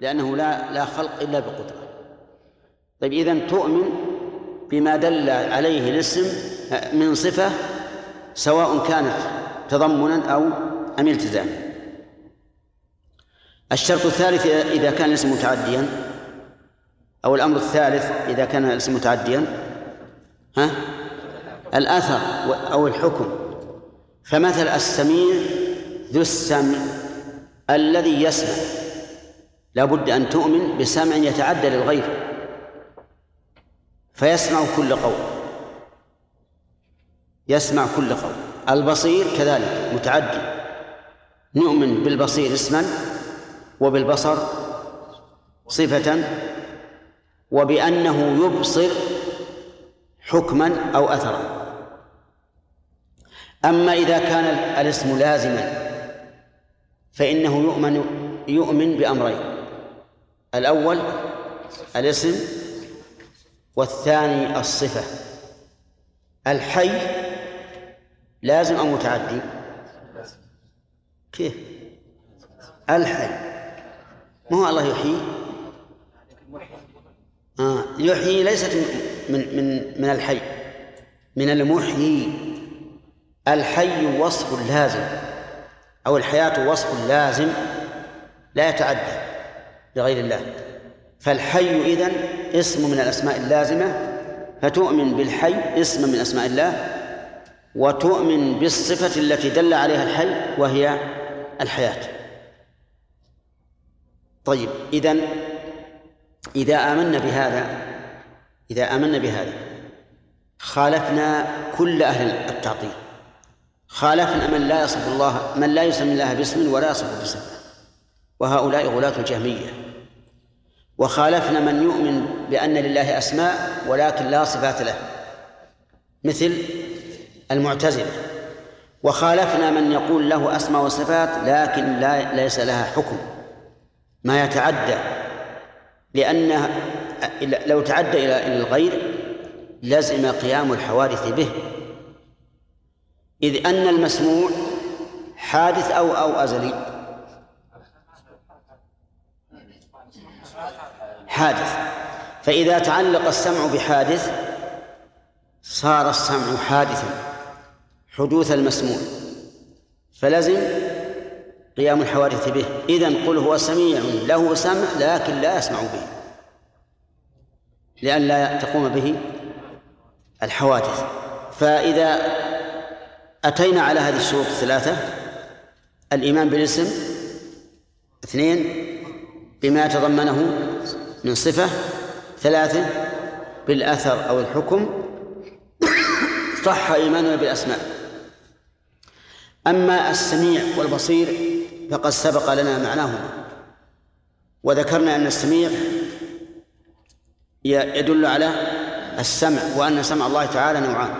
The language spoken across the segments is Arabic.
لأنه لا لا خلق إلا بقدرة. طيب إذن تؤمن بما دل عليه الاسم من صفة سواء كانت تضمنا أو أم التزاما الشرط الثالث إذا كان الاسم متعديا أو الأمر الثالث إذا كان الاسم متعديا ها؟ الأثر أو الحكم. فمثل السميع ذو السمع الذي يسمع. لا بد أن تؤمن بسمع يتعدى للغير فيسمع كل قول. يسمع كل قول. البصير كذلك متعدي. نؤمن بالبصير اسما وبالبصر صفة وبأنه يبصر حكما أو أثرا. أما إذا كان الاسم لازما فإنه يؤمن يؤمن بأمرين. الأول الاسم والثاني الصفة. الحي لازم أو متعدي؟ كيف؟ الحي. ما هو الله يحيي؟ آه يحيي ليست من من من الحي. من المحيي. الحي وصف لازم أو الحياة وصف لازم لا يتعدى. لغير الله. فالحي إذن اسم من الأسماء اللازمة فتؤمن بالحي اسم من أسماء الله وتؤمن بالصفة التي دل عليها الحي وهي الحياة. طيب إذن إذا آمنا بهذا إذا آمنا بهذا خالفنا كل أهل التعطيل. خالفنا من لا يصف الله من لا يسمي الله باسم ولا يصف بصفة. وهؤلاء غلاة الجهمية. وخالفنا من يؤمن بأن لله أسماء ولكن لا صفات له مثل المعتزلة. وخالفنا من يقول له أسماء وصفات لكن لا ليس لها حكم. ما يتعدى لأنه لو تعدى إلى الغير لزم قيام الحوادث به. إذ أن المسموع حادث أو أو أزلي. حادث. فإذا تعلق السمع بحادث صار السمع حادثا حدوث المسموع. فلزم قيام الحوادث به. إذن قل هو سميع له سمع لكن لا يسمع به. لئلا تقوم به الحوادث. فإذا أتينا على هذه الشروط الثلاثة الإيمان بالاسم اثنين بما يتضمنه من صفة ثلاثة بالأثر أو الحكم صح إيماننا بالأسماء. أما السميع والبصير فقد سبق لنا معناهما. وذكرنا أن السميع يدل على السمع وأن سمع الله تعالى نوعان.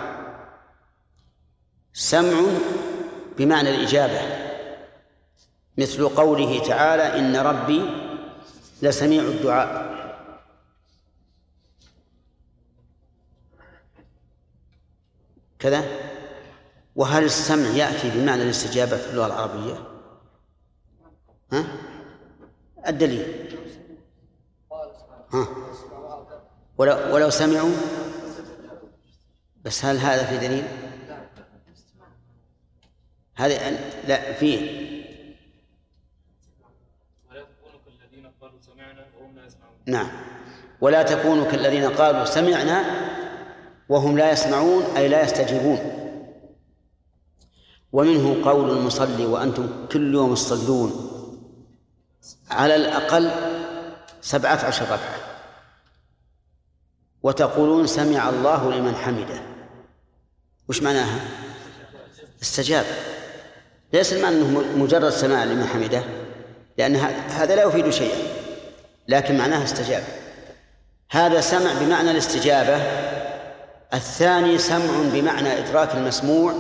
سمع بمعنى الإجابة مثل قوله تعالى إن ربي لسميع الدعاء. كذا. وهل السمع يأتي بمعنى الاستجابة في اللغة العربية؟ ها؟ الدليل. ها؟ ولو, ولو سمعوا. بس هل هذا في دليل؟ هذا لا فيه نعم. ولا تكونوا كالذين قالوا سمعنا وهم لا يسمعون أي لا يستجيبون. ومنه قول المصلي وأنتم كل يوم تصلون على الأقل سبعة عشر ركعة. وتقولون سمع الله لمن حمده. وش معناها؟ استجاب. ليس المعنى أنه مجرد سماع لمن حمده لأن هذا لا يفيد شيئا. لكن معناها استجاب هذا سمع بمعنى الاستجابة. الثاني سمع بمعنى إدراك المسموع.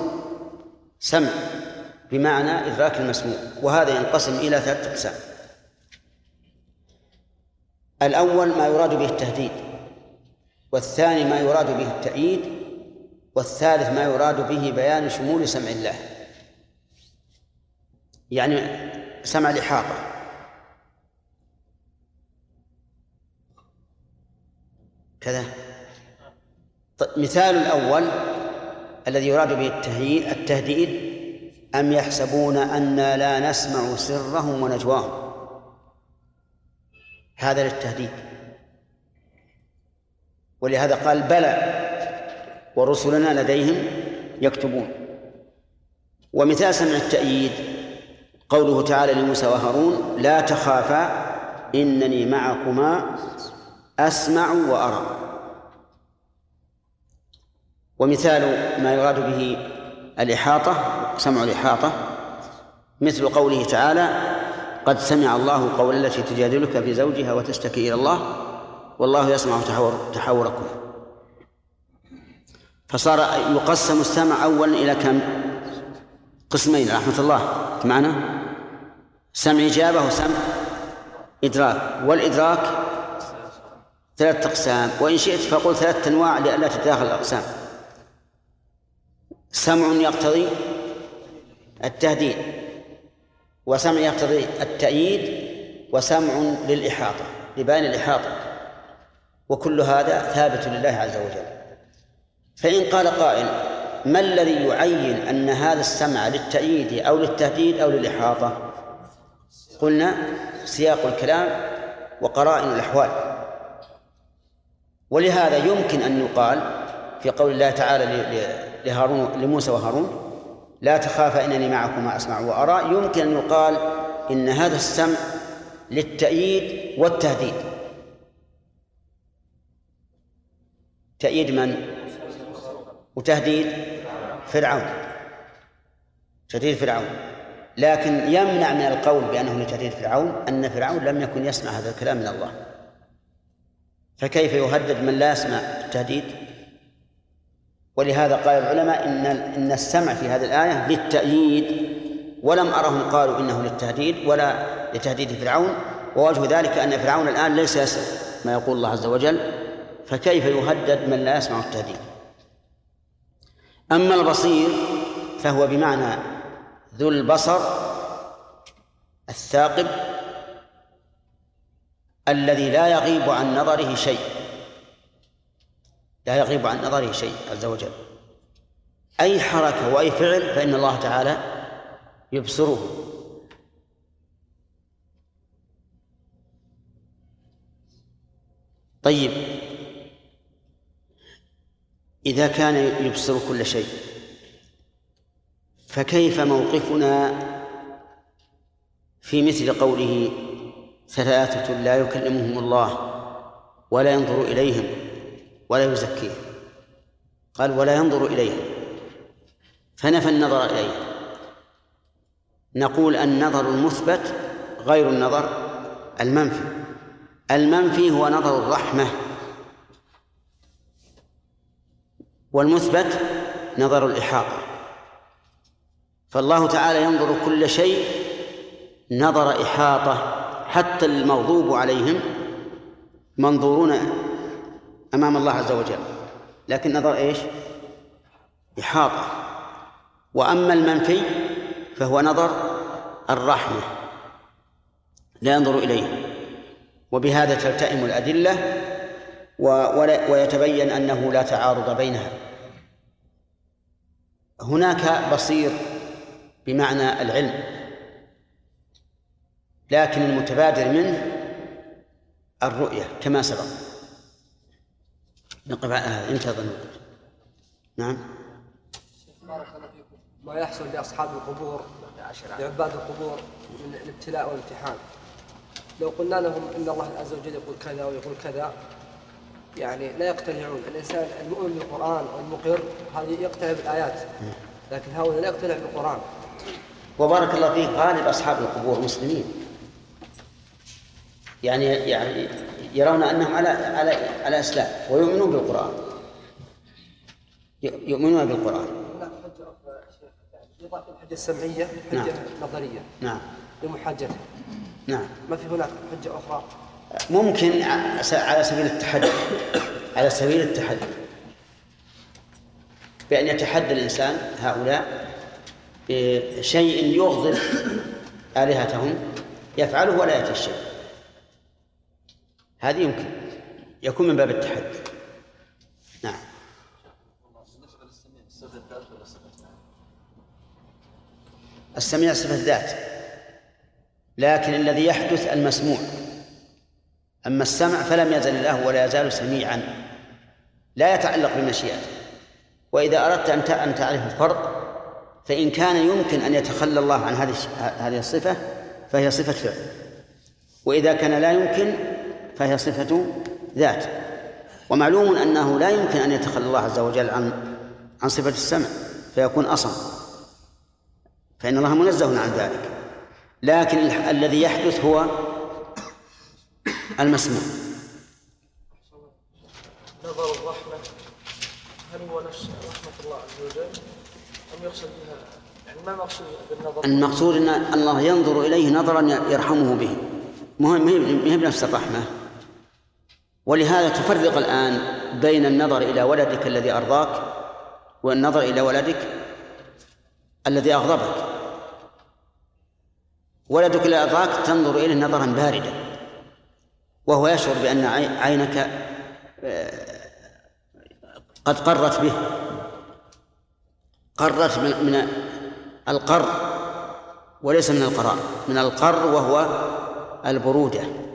سمع بمعنى إدراك المسموع. وهذا ينقسم إلى ثلاثة أقسام. الأول ما يراد به التهديد. والثاني ما يراد به التأييد. والثالث ما يراد به بيان شمول سمع الله. يعني سمع الإحاطة. كذا. مثال الأول الذي يراد به التهييد التهديد أم يحسبون أنا لا نسمع سرهم ونجواهم؟ هذا للتهديد. ولهذا قال بلى ورسلنا لديهم يكتبون. ومثال سمع التأييد قوله تعالى لموسى وهارون لا تخافا إنني معكما أسمع وأرى. ومثال ما يراد به الإحاطة سمع الإحاطة مثل قوله تعالى قد سمع الله قول التي تجادلك في زوجها وتشتكي إلى الله والله يسمع تحور تحوركم. فصار يقسم السمع أولا إلى كم؟ قسمين رحمة الله. معنا سمع إجابة وسمع إدراك. والإدراك ثلاثة أقسام وإن شئت فقل ثلاثة أنواع لئلا تتداخل الأقسام. سمع يقتضي التهديد وسمع يقتضي التأييد وسمع للإحاطة لبيان الإحاطة. وكل هذا ثابت لله عز وجل. فإن قال قائل ما الذي يعين أن هذا السمع للتأييد أو للتهديد أو للإحاطة؟ قلنا سياق الكلام وقرائن الأحوال. ولهذا يمكن أن يقال في قول الله تعالى لهارون لموسى وهارون لا تخافا إنني معكما أسمع وأرى. يمكن أن يقال إن هذا السمع للتأييد والتهديد. تأييد من؟ وتهديد فرعون. تهديد فرعون. لكن يمنع من القول بأنه لتهديد فرعون أن فرعون لم يكن يسمع هذا الكلام من الله. فكيف يهدد من لا يسمع التهديد؟ ولهذا قال العلماء إن إن السمع في هذه الآية للتأييد ولم أرهم قالوا إنه للتهديد ولا لتهديد فرعون ووجه ذلك أن فرعون الآن ليس يسمع ما يقول الله عز وجل فكيف يهدد من لا يسمع التهديد أما البصير فهو بمعنى ذو البصر الثاقب الذي لا يغيب عن نظره شيء. لا يغيب عن نظره شيء عز وجل. أي حركة وأي فعل فإن الله تعالى يبصره. طيب. إذا كان يبصر كل شيء فكيف موقفنا في مثل قوله ثلاثة لا يكلمهم الله ولا ينظر إليهم ولا يزكيه قال ولا ينظر إليه فنفى النظر إليه. نقول النظر المثبت غير النظر المنفي. المنفي هو نظر الرحمة. والمثبت نظر الإحاطة. فالله تعالى ينظر كل شيء نظر إحاطة. حتى المغضوب عليهم منظورون أمام الله عز وجل. لكن نظر إيش؟ إحاطة. وأما المنفي فهو نظر الرحمة. لا ينظر إليه. وبهذا تلتئم الأدلة ويتبين أنه لا تعارض بينها. هناك بصير بمعنى العلم. لكن المتبادر منه الرؤية كما سبق. نقف على هذا انتظر. نعم. ما يحصل لأصحاب القبور لعباد القبور من الابتلاء والامتحان. لو قلنا لهم إن الله عز وجل يقول كذا ويقول كذا يعني لا يقتنعون. الإنسان المؤمن بالقرآن والمقر هذه يقتنع بالآيات لكن هؤلاء لا يقتنع بالقرآن. وبارك الله فيك غالب أصحاب القبور مسلمين. يعني يعني يرون أنهم على على على إسلام ويؤمنون بالقرآن. يؤمنون بالقرآن. هناك حجة أخرى شيخ الحجه السمعيه حجة نعم. نظرية. نعم. لمحاجته نعم. ما في هناك حجة أخرى؟ ممكن على سبيل التحدي. على سبيل التحدي. بأن يتحدى الإنسان هؤلاء بشيء يغضب آلهتهم يفعله ولا يأتي الشيء هذه يمكن يكون من باب التحدي. نعم. السميع صفة ذات لكن الذي يحدث المسموع. أما السمع فلم يزل الله ولا يزال سميعا لا يتعلق بمشيئته. وإذا أردت أن أن تعرف الفرق فإن كان يمكن أن يتخلى الله عن هذه هذه الصفة فهي صفة فعل. وإذا كان لا يمكن فهي صفة ذات. ومعلوم أنه لا يمكن أن يتخلى الله عز وجل عن عن صفة السمع فيكون أصم. فإن الله منزه عن ذلك. لكن الذي يحدث هو المسموع. نظر الرحمة. هل هو نفس رحمة الله عز وجل؟ أم يقصد بها؟ يعني ما مقصود بالنظر؟ المقصود أن الله ينظر إليه نظرا يرحمه به. مهم هي بنفس الرحمة. ولهذا تفرق الآن بين النظر إلى ولدك الذي أرضاك والنظر إلى ولدك الذي أغضبك. ولدك الذي أرضاك تنظر إليه نظرا باردا وهو يشعر بأن عينك آه، قد قرت به. قرت من القر وليس من القرار. من القر وهو البرودة.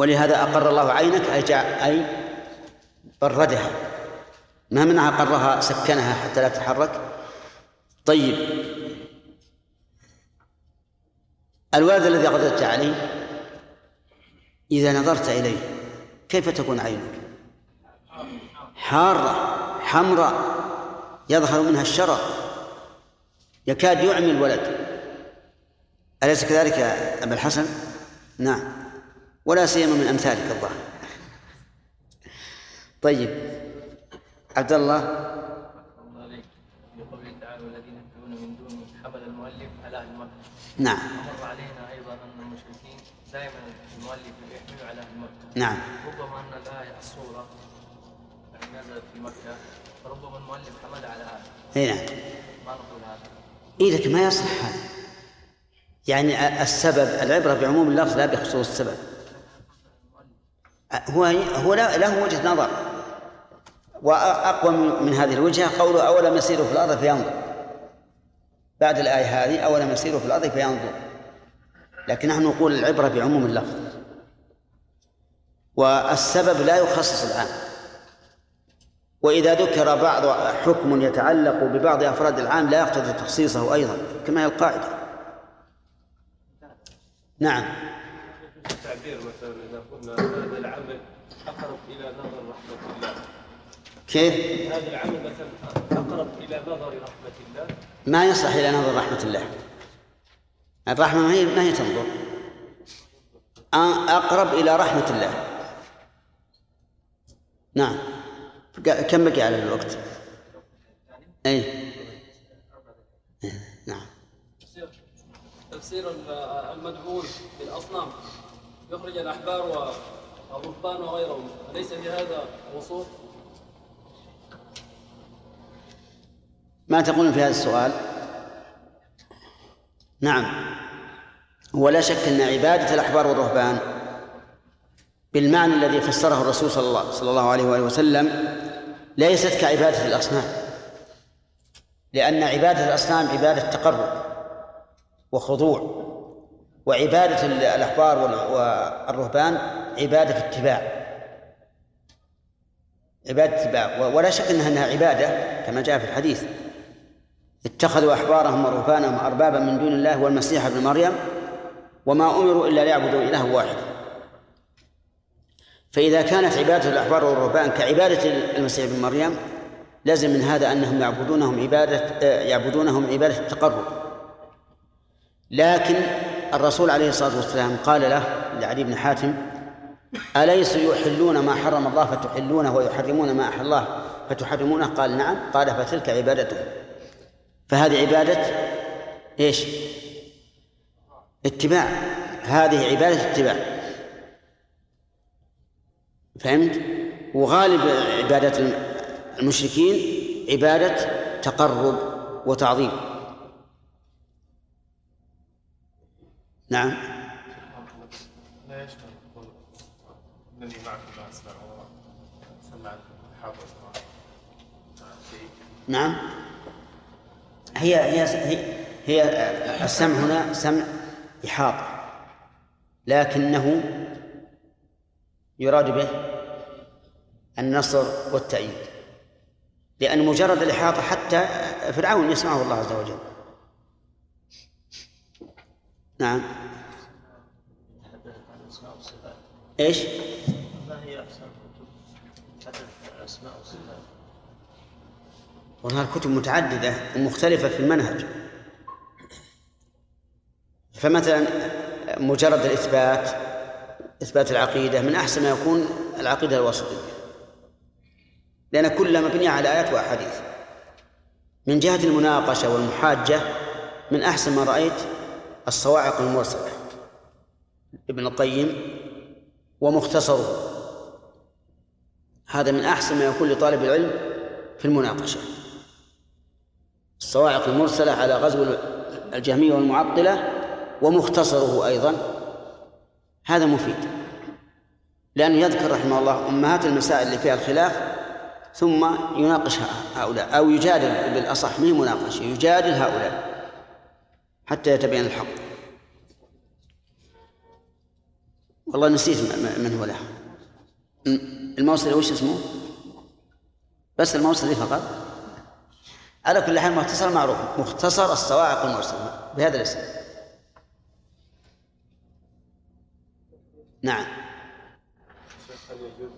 ولهذا أقر الله عينك أي أي بردها. ما منها قرها سكنها حتى لا تتحرك. طيب. الولد الذي قدرت عليه إذا نظرت إليه كيف تكون عينك؟ حارة حمراء يظهر منها الشرر يكاد يعمي الولد أليس كذلك يا أبا الحسن؟ نعم. ولا سيما من أمثالك الظاهر طيب عبد الله. نعم. ومر علينا أيضا ان المشركين دائما المؤلف يحمل على أهل مكه نعم. ربما ان الايه الصورة يعني نزلت في مكه فربما المؤلف حمل على هذا اي نعم. ما نقول هذا اي لكن ما يصح هذا. يعني السبب العبرة بعموم اللفظ لا بخصوص السبب. هو هو له وجهة نظر. وأقوى من هذه الوجهة قوله اولم يسيروا في الأرض فينظر. بعد الآية هذه اولم يسيروا في الأرض فينظر. لكن نحن نقول العبرة بعموم اللفظ. والسبب لا يخصص العام وإذا ذكر بعض حكم يتعلق ببعض أفراد العام لا يقتضي تخصيصه أيضا كما هي القاعدة. نعم. التعبير مثلا إذا قلنا هذا العمل أقرب إلى نظر رحمة الله. كيف؟ هذا العمل مثلا أقرب إلى نظر رحمة الله. ما يصلح إلى نظر رحمة الله. الرحمة ما هي ما هي تنظر. أقرب إلى رحمة الله. نعم. كم بقي على الوقت؟ أي. نعم. تفسير المدعون بالأصنام. يخرج الأحبار والرهبان وغيرهم. أليس في هذا وصول؟ ما تقولون في هذا السؤال؟ نعم. ولا شك أن عبادة الأحبار والرهبان بالمعنى الذي فسره الرسول صلى الله, صلى الله عليه وآله وسلم ليست كعبادة الأصنام. لأن عبادة الأصنام عبادة تقرب وخضوع. وعبادة الأحبار والرهبان عبادة اتباع. عبادة اتباع. ولا شك أنها عبادة كما جاء في الحديث. اتخذوا أحبارهم ورهبانهم أربابا من دون الله والمسيح ابن مريم وما أمروا إلا ليعبدوا إله واحد. فإذا كانت عبادة الأحبار والرهبان كعبادة المسيح ابن مريم لازم من هذا أنهم يعبدونهم عبادة يعبدونهم عبادة التقرب. لكن الرسول عليه الصلاة والسلام قال له لعلي بن حاتم أليسوا يحلون ما حرم الله فتحلونه ويحرمون ما أحل الله فتحرمونه؟ قال نعم. قال فتلك عبادتهم فهذه عبادة إيش؟ اتباع. هذه عبادة اتباع. فهمت؟ وغالب عبادة المشركين عبادة تقرب وتعظيم. نعم. نعم. هي هي هي, هي السمع هنا سمع إحاطة لكنه يراد به النصر والتأييد لأن مجرد الإحاطة حتى فرعون يسمعه الله عز وجل. نعم إيش؟ ما هي احسن؟ والله الكتب متعددة ومختلفة في المنهج فمثلا مجرد الإثبات إثبات العقيدة من أحسن ما يكون العقيدة الوسطية لأن كلها مبنية على آيات وأحاديث من جهة المناقشة والمحاجة من أحسن ما رأيت الصواعق المرسلة. ابن القيم ومختصره. هذا من أحسن ما يكون لطالب العلم في المناقشة. الصواعق المرسلة على غزو الجهمية والمعطلة ومختصره أيضا. هذا مفيد. لأنه يذكر رحمه الله أمهات المسائل اللي فيها الخلاف ثم يناقش هؤلاء أو يجادل بالأصح من مناقشة يجادل هؤلاء. حتى يتبين الحق. والله نسيت من هو له. الموصلي وش اسمه؟ بس الموصلي فقط. على كل حال مختصر معروف. مختصر الصواعق المرسلة بهذا الاسم. نعم. هل يجوز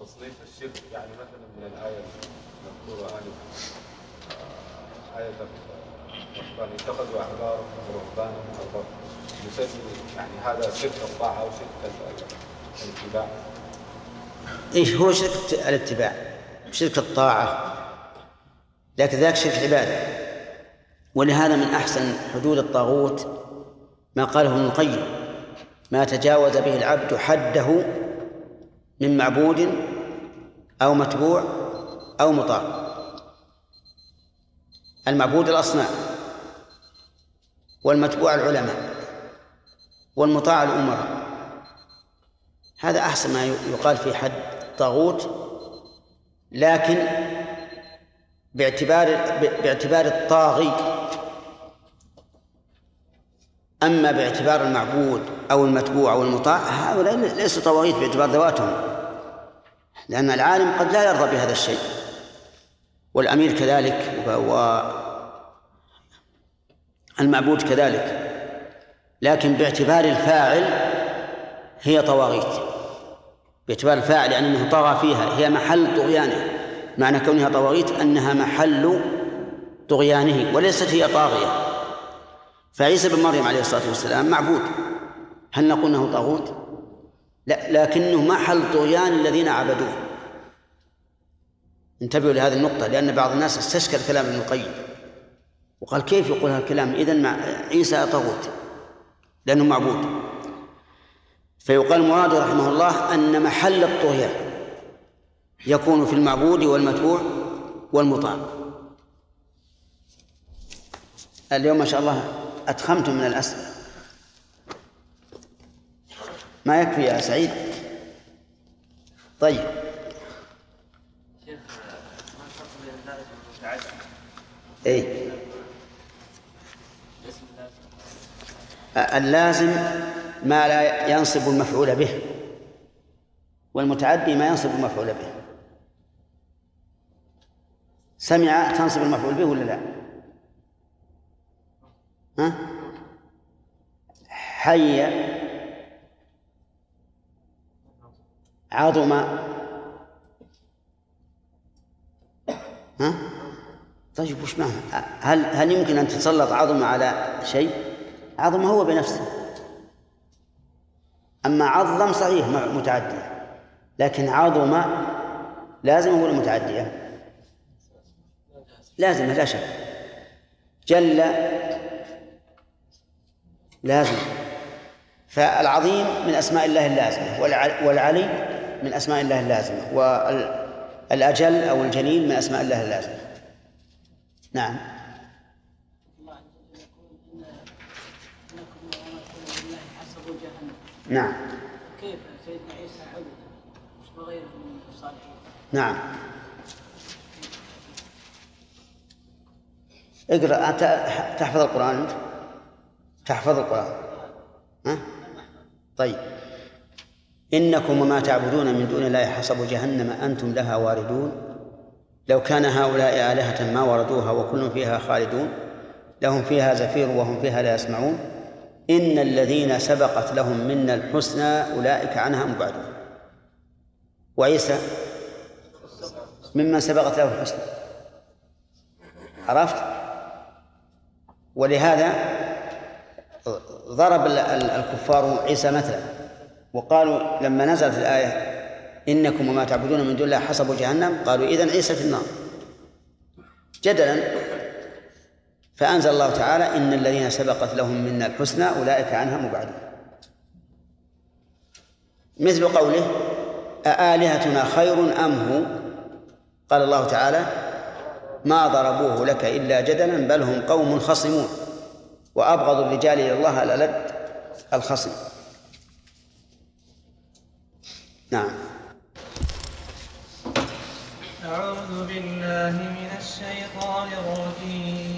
تصنيف الشرك يعني مثلا من الآية المذكورة آه، آية الرحمن اتخذوا أحبارهم ورهبانهم أربابا نسمي يعني هذا شرك الطاعة أو شرك الاتباع. إيش هو شرك الاتباع؟ شرك الطاعة. لكن ذاك شرك عبادة. ولهذا من أحسن حدود الطاغوت ما قاله ابن القيم ما تجاوز به العبد حده من معبود أو متبوع أو مطاع. المعبود الأصنام. والمتبوع العلماء والمطاع الأمراء. هذا أحسن ما يقال في حد طاغوت لكن باعتبار باعتبار الطاغي أما باعتبار المعبود أو المتبوع أو المطاع هؤلاء ليسوا طواغيت باعتبار ذواتهم لأن العالم قد لا يرضى بهذا الشيء والأمير كذلك والمعبود كذلك. لكن باعتبار الفاعل هي طواغيت. باعتبار الفاعل يعني أنه طغى فيها هي محل طغيانه. معنى كونها طواغيت أنها محل طغيانه وليست هي طاغية. فعيسى بن مريم عليه الصلاة والسلام معبود. هل نقول أنه طاغوت؟ لا لكنه محل طغيان الذين عبدوه. انتبهوا لهذه النقطة لأن بعض الناس استشكل كلام ابن القيم. وقال كيف يقول هذا الكلام؟ إذا مع عيسى طاغوت لأنه معبود. فيقال مراد رحمه الله أن محل الطغيان يكون في المعبود والمتبوع والمطاع اليوم ما شاء الله أتخمتم من الأسئلة. ما يكفي يا سعيد؟ طيب. اي اللازم ما لا ينصب المفعول به والمتعدي ما ينصب المفعول به سمع تنصب المفعول به ولا لا؟ ها؟ حي عظم ها؟ طيب وش معنى؟ هل هل يمكن أن تتسلط عظم على شيء؟ عظم هو بنفسه. أما عظم صحيح متعدي لكن عظم لازم هو المتعدية. لازم لا شك. جل لازم. فالعظيم من أسماء الله اللازمة والعلي من أسماء الله اللازمة والأجل أو الجليل من أسماء الله اللازمة. نعم. نعم. كيف سيدنا عيسى عبد وغيره من الصالحين نعم. اقرأ. أنت تحفظ القرآن أنت؟ تحفظ القرآن. ها؟ طيب. إنكم وما تعبدون من دون الله حسب جهنم أنتم لها واردون. لو كان هؤلاء آلهة ما وردوها وكل فيها خالدون لهم فيها زفير وهم فيها لا يسمعون. إن الذين سبقت لهم منا الحسنى أولئك عنها مبعدون. وعيسى؟ ممن سبقت له الحسنى. عرفت؟ ولهذا ضرب الكفار عيسى مثلا وقالوا لما نزلت الآية إنكم وما تعبدون من دون الله حسب جهنم قالوا إذن عيسى في النار. جدلا فأنزل الله تعالى إن الذين سبقت لهم منا الحسنى أولئك عنها مبعدون. مثل قوله أآلهتنا خير أم هو؟ قال الله تعالى ما ضربوه لك إلا جدلا بل هم قوم خصمون. وأبغض الرجال إلى الله الألد الخصم. نعم. أعوذ بالله من الشيطان الرجيم.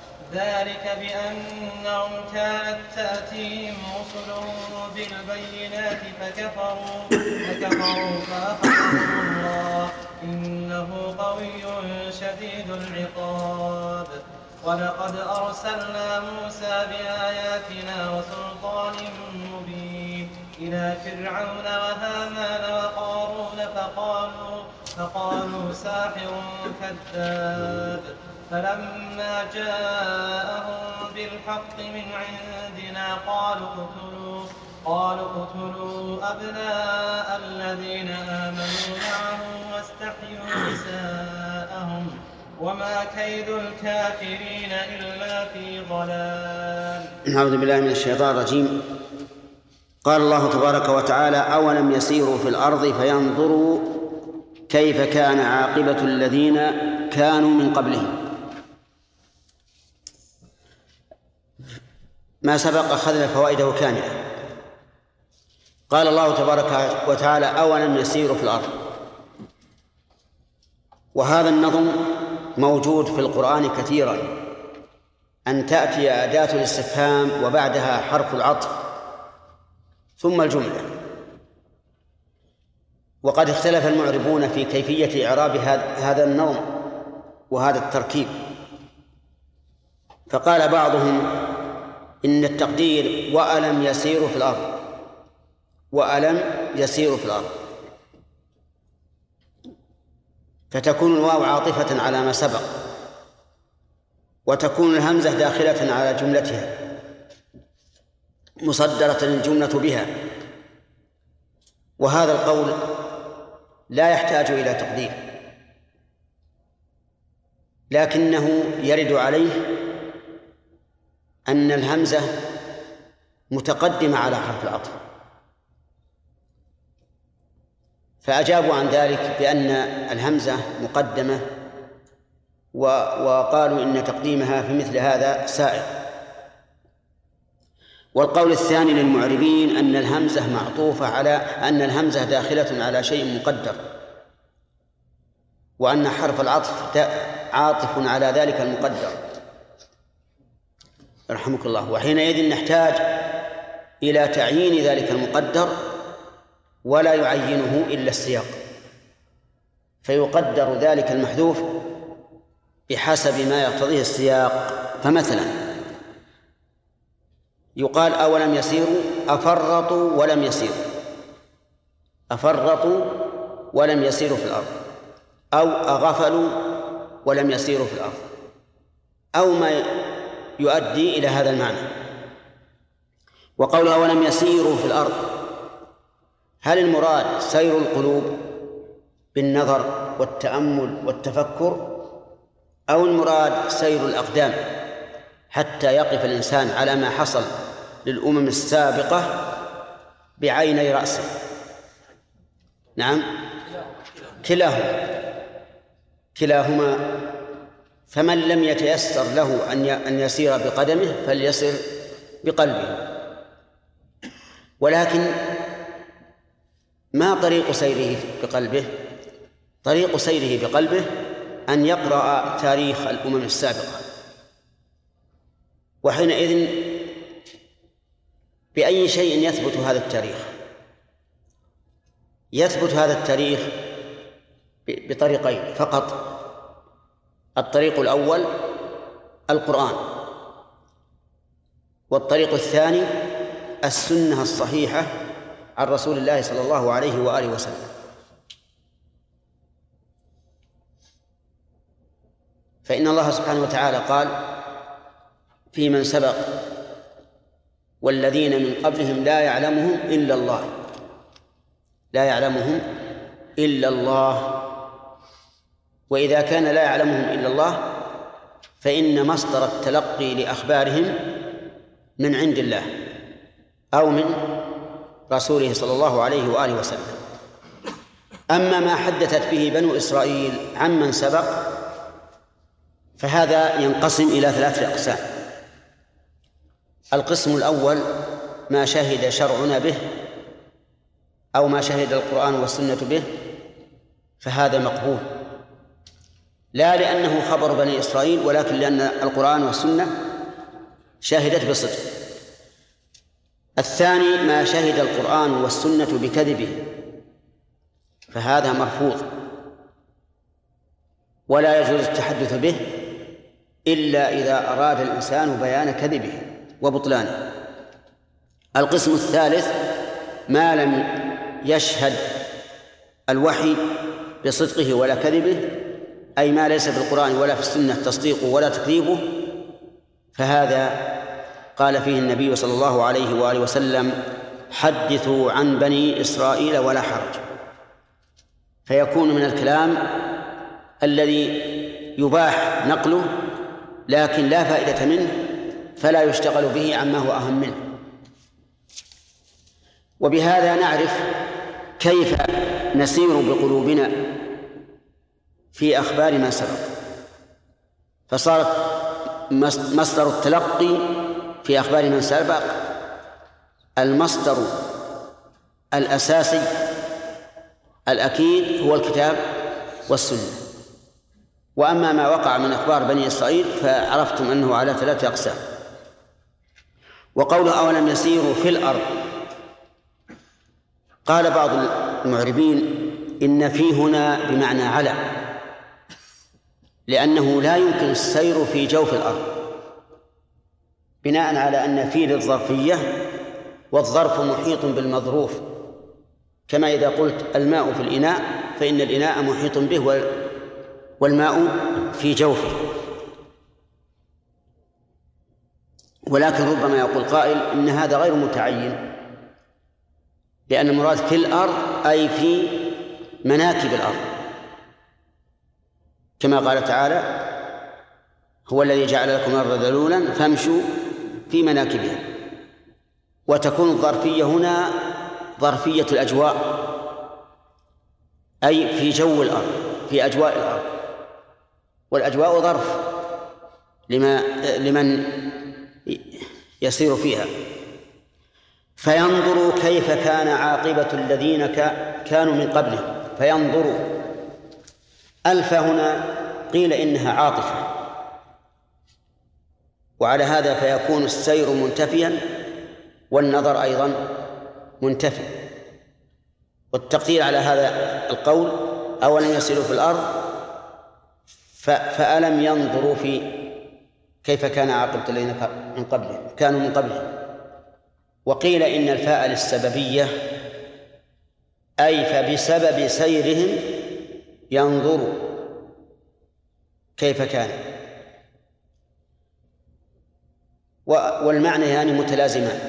ذلك بأنهم كانت تأتيهم رسلهم بالبينات فكفروا فكفروا فأخذهم الله. إنه قوي شديد العقاب. ولقد أرسلنا موسى بآياتنا وسلطان مبين. إلى فرعون وهامان وقارون فقالوا فقالوا ساحر كذاب. فلما جاءهم بالحق من عندنا قالوا اقتلوا قالوا اقتلوا أبناء الذين آمنوا معه واستحيوا نساءهم وما كيد الكافرين إلا في ضلال. نعوذ بالله من الشيطان الرجيم. قال الله تبارك وتعالى أولم يسيروا في الأرض فينظروا كيف كان عاقبة الذين كانوا من قبلهم. ما سبق أخذنا فوائده كاملة. قال الله تبارك وتعالى أولم يسيروا في الأرض؟ وهذا النظم موجود في القرآن كثيرا. أن تأتي أداة الاستفهام وبعدها حرف العطف ثم الجملة. وقد اختلف المعربون في كيفية إعراب هذا النظم وهذا التركيب. فقال بعضهم إن التقدير وألم يسيروا في الأرض. وألم يسيروا في الأرض. فتكون الواو عاطفة على ما سبق. وتكون الهمزة داخلة على جملتها. مصدرة الجملة بها. وهذا القول لا يحتاج إلى تقدير. لكنه يرد عليه أن الهمزة متقدمة على حرف العطف. فأجابوا عن ذلك بأن الهمزة مقدمة وقالوا إن تقديمها في مثل هذا سائغ. والقول الثاني للمعربين أن الهمزة معطوفة على أن الهمزة داخلة على شيء مقدر وأن حرف العطف عاطف على ذلك المقدر. رحمك الله. وحينئذ نحتاج إلى تعيين ذلك المقدر ولا يعينه إلا السياق. فيقدر ذلك المحذوف بحسب ما يقتضيه السياق. فمثلا يقال أولم يسيروا؟ أفرطوا ولم يسيروا. أفرطوا ولم يسيروا في الأرض. أو أغفلوا ولم يسيروا في الأرض. أو ما يؤدي إلى هذا المعنى. وقولها ولم يسيروا في الأرض هل المراد سير القلوب بالنظر والتأمل والتفكر أو المراد سير الأقدام حتى يقف الإنسان على ما حصل للأمم السابقة بعيني رأسه؟ نعم. كلاهما. كلاهما فمن لم يتيسر له أن أن يسير بقدمه فليسر بقلبه. ولكن ما طريق سيره بقلبه؟ طريق سيره بقلبه أن يقرأ تاريخ الأمم السابقة. وحينئذ بأي شيء يثبت هذا التاريخ؟ يثبت هذا التاريخ بطريقين فقط. الطريق الأول القرآن والطريق الثاني السنة الصحيحة عن رسول الله صلى الله عليه وآله وسلم. فإن الله سبحانه وتعالى قال في من سبق والذين من قبلهم لا يعلمهم إلا الله لا يعلمهم إلا الله. وإذا كان لا يعلمهم إلا الله فإن مصدر التلقي لأخبارهم من عند الله أو من رسوله صلى الله عليه وآله وسلم. أما ما حدثت به بنو إسرائيل عمن سبق فهذا ينقسم إلى ثلاثة أقسام. القسم الأول ما شهد شرعنا به أو ما شهد القرآن والسنة به فهذا مقبول. لا لأنه خبر بني إسرائيل ولكن لأن القرآن والسنة شهدت بصدق. الثاني ما شهد القرآن والسنة بكذبه فهذا مرفوض. ولا يجوز التحدث به إلا إذا أراد الإنسان بيان كذبه وبطلانه. القسم الثالث ما لم يشهد الوحي بصدقه ولا كذبه أي ما ليس في القرآن ولا في السنة تصديقه ولا تكذيبه فهذا قال فيه النبي صلى الله عليه وآله وسلم حدثوا عن بني إسرائيل ولا حرج. فيكون من الكلام الذي يباح نقله لكن لا فائدة منه فلا يشتغل به عما هو أهم منه. وبهذا نعرف كيف نسير بقلوبنا في أخبار ما سبق. فصارت مصدر التلقي في أخبار من سبق المصدر الأساسي الأكيد هو الكتاب والسنة. وأما ما وقع من أخبار بني إسرائيل فعرفتم أنه على ثلاثة أقسام. وقوله أولم يسيروا في الأرض قال بعض المعربين إن في هنا بمعنى على لأنه لا يمكن السير في جوف الأرض بناء على أن في للظرفية والظرف محيط بالمظروف. كما إذا قلت الماء في الإناء فإن الإناء محيط به والماء في جوفه. ولكن ربما يقول قائل إن هذا غير متعين لأن المراد في الأرض أي في مناكب الأرض. كما قال تعالى هو الذي جعل لكم الأرض ذلولا فامشوا في مناكبها. وتكون الظرفية هنا ظرفية الأجواء أي في جو الأرض في أجواء الأرض. والأجواء ظرف لما لمن يسير فيها. فينظروا كيف كان عاقبة الذين كانوا من قبلهم فينظروا ألف هنا قيل إنها عاطفة. وعلى هذا فيكون السير منتفيا والنظر أيضا منتفي. والتقدير على هذا القول أولم يسيروا في الأرض فألم ينظروا في كيف كان عاقبة الذين من قبلهم كانوا من قبلهم وقيل إن الفاء للسببية أي فبسبب سيرهم ينظر كيف كان. والمعنى يعني متلازمان.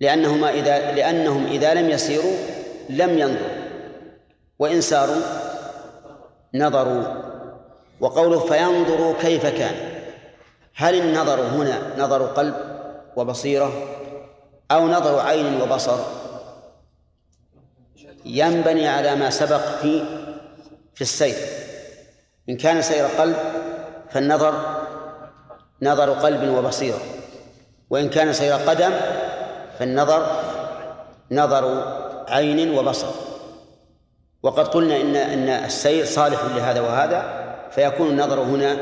لأنهما إذا لأنهم إذا لم يسيروا لم ينظروا. وإن ساروا نظروا. وقوله فينظروا كيف كان. هل النظر هنا نظر قلب وبصيرة أو نظر عين وبصر؟ ينبني على ما سبق في في السير. إن كان سير قلب فالنظر نظر قلب وبصيرة وإن كان سير قدم فالنظر نظر عين وبصر. وقد قلنا إن أن السير صالح لهذا وهذا فيكون النظر هنا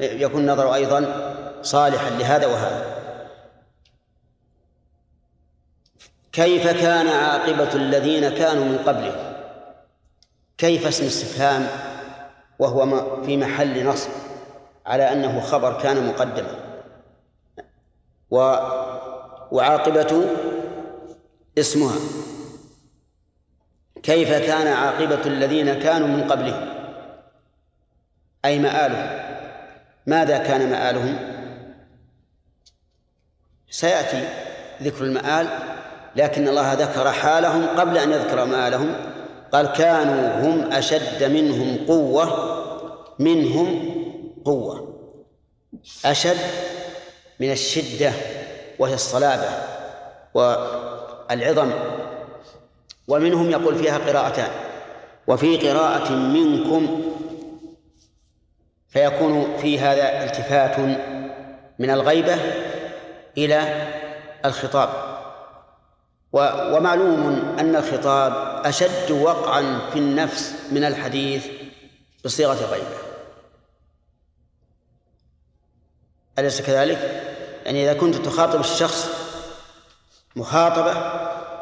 يكون النظر أيضا صالحا لهذا وهذا. كيف كان عاقبة الذين كانوا من قبلهم كيف اسم استفهام وهو في محل نصب على أنه خبر كان مقدما؟ و وعاقبة اسمها. كيف كان عاقبة الذين كانوا من قبلهم أي مآلهم؟ ماذا كان مآلهم؟ سيأتي ذكر المآل لكن الله ذكر حالهم قبل أن يذكر مآلهم. قال كانوا هم أشد منهم قوة منهم قوة أشد من الشدة وهي الصلابة والعظم ومنهم يقول فيها قراءتان وفي قراءة منكم فيكون في هذا التفات من الغيبة إلى الخطاب. ومعلوم أن الخطاب أشد وقعا في النفس من الحديث بصيغة غيبة أليس كذلك؟ يعني إذا كنت تخاطب الشخص مخاطبة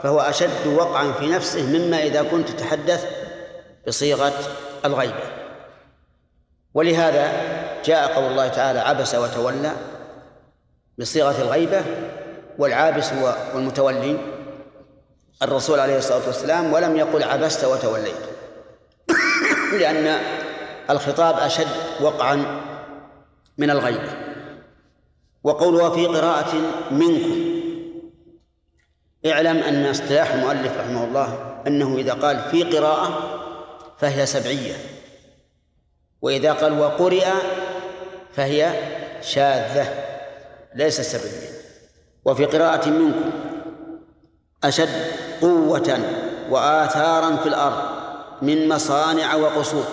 فهو أشد وقعا في نفسه مما إذا كنت تتحدث بصيغة الغيبة ولهذا جاء قول الله تعالى عبس وتولى بصيغة الغيبة والعابس والمتولي الرسول عليه الصلاة والسلام ولم يقل عبست وتوليت. لأن الخطاب أشد وقعا من الغيبة وقوله في قراءة منكم. اعلم أن اصطلاح المؤلف رحمه الله أنه إذا قال في قراءة فهي سبعية. وإذا قال وقرئ فهي شاذة ليست سبعية. وفي قراءة منكم أشد قوة وآثارا في الأرض من مصانع وقصور.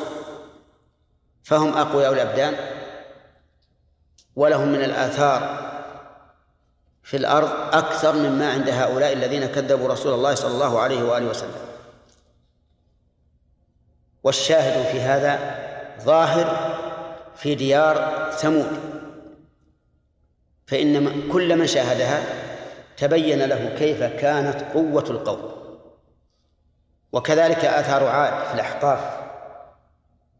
فهم أقوياء الأبدان ولهم من الآثار في الأرض أكثر مما عند هؤلاء الذين كذبوا رسول الله صلى الله عليه وآله وسلم. والشاهد في هذا ظاهر في ديار ثمود. فإن كل من شاهدها تبين له كيف كانت قوة القوم. وكذلك آثار عاد في الأحقاف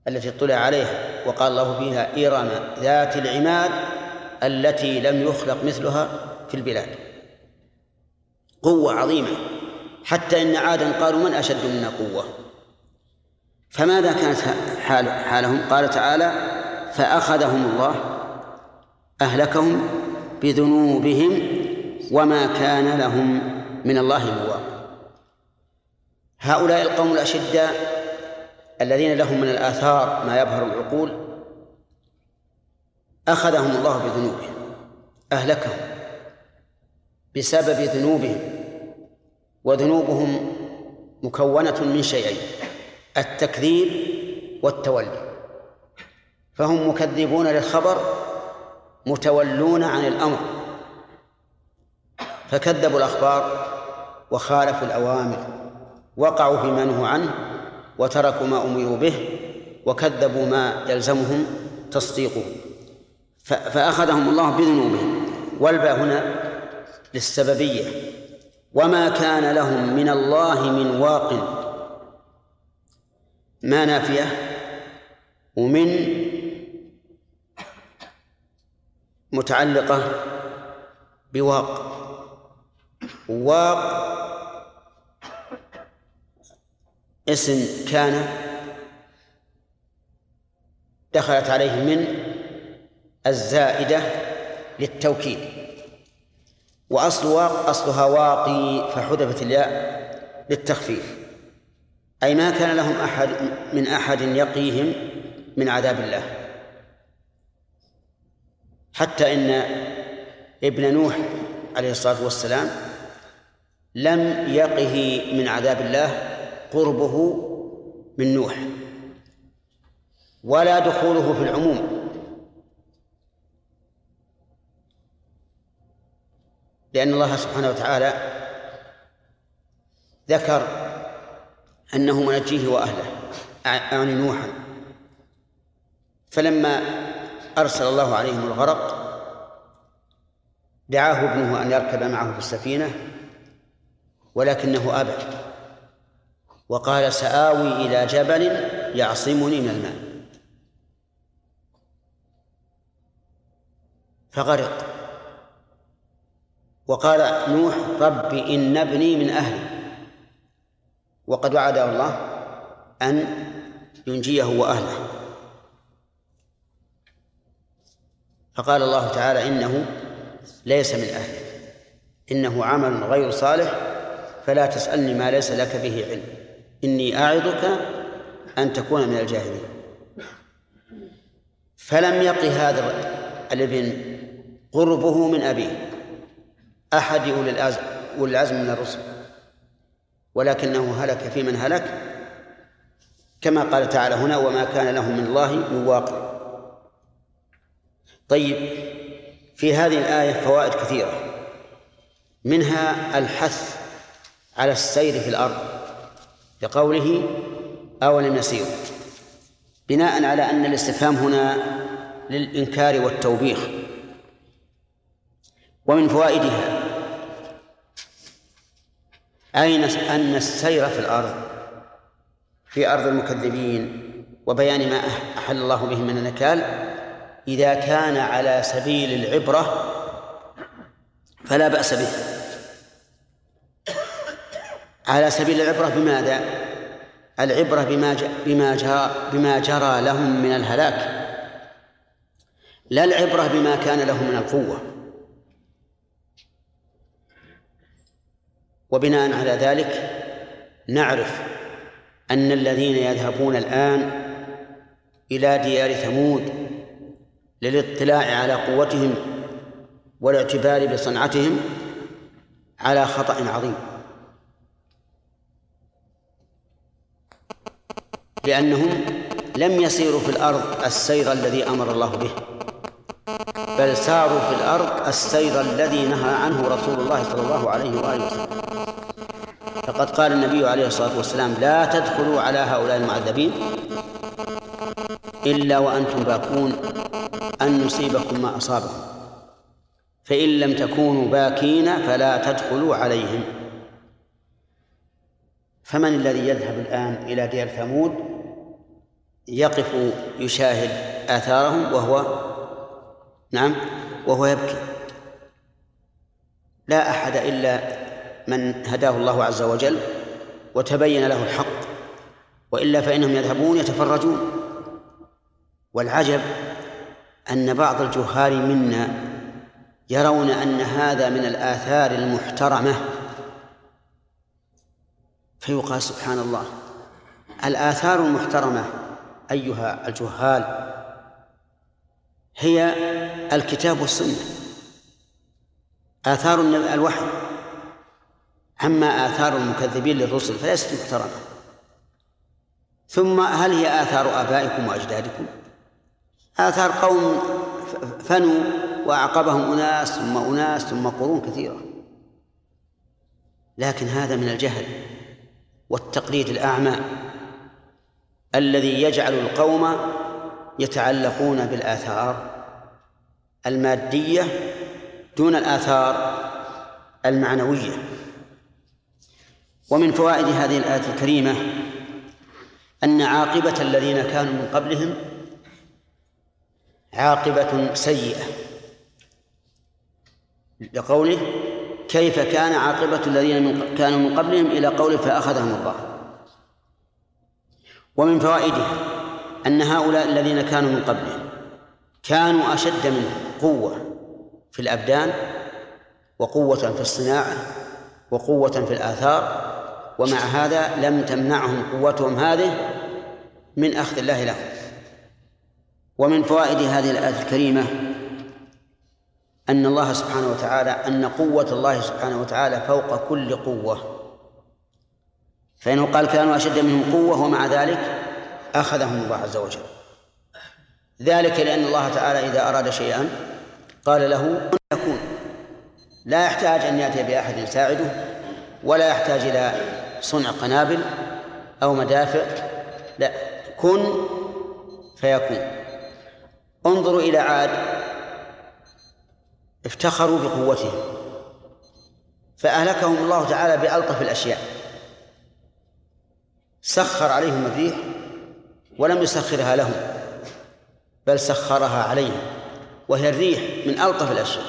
التي اطلع عليها وقال الله فيها إرم ذات العماد التي لم يخلق مثلها في البلاد. قوة عظيمة. حتى إن عادا قالوا من أشد منا قوة؟ فماذا كانت حال حالهم؟ قال تعالى فأخذهم الله أهلكهم بذنوبهم وما كان لهم من الله مواق هؤلاء القوم الأشداء الذين لهم من الآثار ما يبهر العقول أخذهم الله بذنوبهم أهلكهم بسبب ذنوبهم وذنوبهم مكونة من شيئين التكذيب والتولي. فهم مكذبون للخبر متولون عن الأمر. فكذبوا الأخبار وخالفوا الأوامر وقعوا فيما نهوا عنه وتركوا ما أمروا به وكذبوا ما يلزمهم تصديقه. فأخذهم الله بذنوبهم. والباء هنا للسببية. وما كان لهم من الله من واق. ما نافية؟ ومن متعلقة بواق. واق اسم كان دخلت عليه من الزائدة للتوكيد. وأصل واق أصلها واقي فحذفت الياء للتخفيف. أي ما كان لهم أحد من أحد يقيهم من عذاب الله. حتى إن ابن نوح عليه الصلاة والسلام لم يقه من عذاب الله قربه من نوح ولا دخوله في العموم. لأن الله سبحانه وتعالى ذكر أنه منجيه وأهله أعني نوحا فلما أرسل الله عليهم الغرق دعاه ابنه أن يركب معه في السفينة ولكنه أبى وقال سآوي إلى جبل يعصمني من الماء. فغرق. وقال نوح رب إن ابني من أهلي. وقد وعده الله أن ينجيه وأهله. فقال الله تعالى إنه ليس من أهله إنه عمل غير صالح فلا تسألني ما ليس لك به علم. إني أعظك أن تكون من الجاهلين. فلم يق هذا الابن قربه من أبيه. أحد أولي العزم من الرسل. ولكنه هلك في من هلك. كما قال تعالى هنا وما كان له من الله من واقع. طيب في هذه الآية فوائد كثيرة. منها الحث على السير في الأرض لقوله أولم يسيروا. بناء على أن الاستفهام هنا للإنكار والتوبيخ. ومن فوائدها أين أن السير في الأرض في أرض المكذبين وبيان ما أحل الله به من النكال إذا كان على سبيل العبرة فلا بأس به. على سبيل العبرة بماذا؟ العبرة بما بما بما جرى لهم من الهلاك. لا العبرة بما كان لهم من القوة. وبناء على ذلك نعرف أن الذين يذهبون الآن إلى ديار ثمود للاطلاع على قوتهم والاعتبار بصنعتهم على خطأ عظيم. لأنهم لم يسيروا في الأرض السير الذي أمر الله به بل ساروا في الأرض السير الذي نهى عنه رسول الله صلى الله عليه وآله وسلم. فقد قال النبي عليه الصلاة والسلام لا تدخلوا على هؤلاء المعذبين إلا وأنتم باكون أن يصيبكم ما أصابهم فإن لم تكونوا باكين فلا تدخلوا عليهم. فمن الذي يذهب الآن إلى دير ثمود؟ يقف يشاهد آثارهم وهو نعم وهو يبكي. لا أحد إلا من هداه الله عز وجل وتبين له الحق وإلا فإنهم يذهبون يتفرجون. والعجب أن بعض الجهال منا يرون أن هذا من الآثار المحترمة. فيقال سبحان الله الآثار المحترمة أيها الجهال هي الكتاب والسنة. آثار الوحي. أما آثار المكذبين للرسل فليست محترمة. ثم هل هي آثار آبائكم وأجدادكم؟ آثار قوم فنوا وأعقبهم أناس ثم أناس ثم قرون كثيرة. لكن هذا من الجهل والتقليد الأعمى. الذي يجعل القوم يتعلقون بالآثار المادية دون الآثار المعنوية. ومن فوائد هذه الآية الكريمة أن عاقبة الذين كانوا من قبلهم عاقبة سيئة لقوله كيف كان عاقبة الذين كانوا من قبلهم إلى قوله فأخذهم الله. ومن فوائدها أن هؤلاء الذين كانوا من قبلهم كانوا أشد منهم قوة في الأبدان وقوة في الصناعة وقوة في الآثار ومع هذا لم تمنعهم قوتهم هذه من أخذ الله لهم. ومن فوائد هذه الآية الكريمة أن الله سبحانه وتعالى أن قوة الله سبحانه وتعالى فوق كل قوة. فإنه قال كانوا أشد منهم قوة ومع ذلك أخذهم الله عز وجل. ذلك لأن الله تعالى إذا أراد شيئا قال له كن يكون. لا يحتاج أن يأتي بأحد يساعده ولا يحتاج إلى صنع قنابل أو مدافع. لا كن فيكون. انظروا إلى عاد افتخروا بقوتهم فأهلكهم الله تعالى بألطف الأشياء. سخر عليهم الريح ولم يسخرها لهم بل سخرها عليهم وهي الريح من ألطف الأشياء.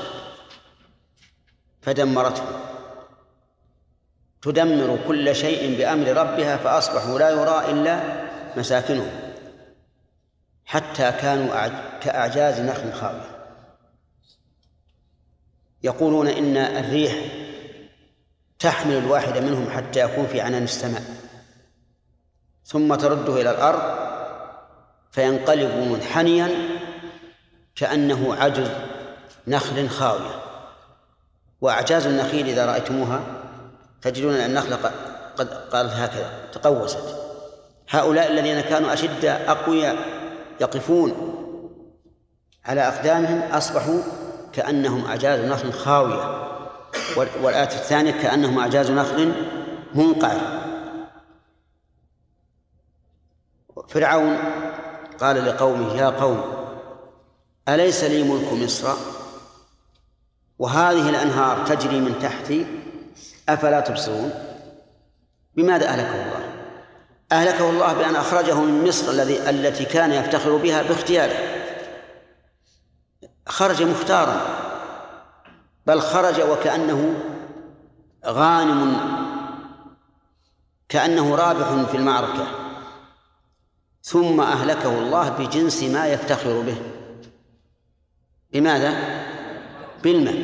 فدمرتهم تدمر كل شيء بأمر ربها فأصبحوا لا يرى إلا مساكنهم. حتى كانوا كأعجاز نخل خاوية. يقولون إن الريح تحمل الواحد منهم حتى يكون في عنان السماء. ثم ترده إلى الأرض فينقلب منحنيا كأنه عجز نخل خاوية. وأعجاز النخيل إذا رأيتموها تجدون أن النخلة قد قالت هكذا تقوست. هؤلاء الذين كانوا أشد أقوياء يقفون على أقدامهم أصبحوا كأنهم أعجاز نخل خاوية والآية الثانية كأنهم أعجاز نخل منقعر. فرعون قال لقومه يا قوم أليس لي ملك مصر؟ وهذه الأنهار تجري من تحتي أفلا تبصرون؟ بماذا أهلكه الله؟ أهلكه الله بأن أخرجه من مصر الذي التي كان يفتخر بها باختياره. خرج مختارا بل خرج وكأنه غانم كأنه رابح في المعركة. ثم أهلكه الله بجنس ما يفتخر به. بماذا؟ بالماء.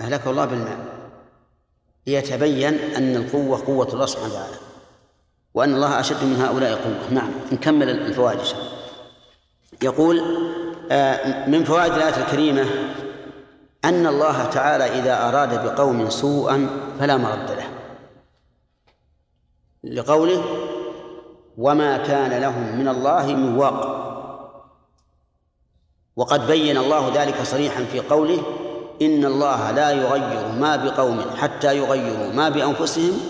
أهلكه الله بالماء. ليتبين أن القوة قوة الله سبحانه وتعالى. وأن الله أشد من هؤلاء قوة. نعم. نكمل الفوائد يقول آه، من فوائد الآية الكريمة أن الله تعالى إذا أراد بقوم سوءا فلا مرد له. لقوله وما كان لهم من الله من واق. وقد بين الله ذلك صريحا في قوله إن الله لا يغير ما بقوم حتى يغيروا ما بأنفسهم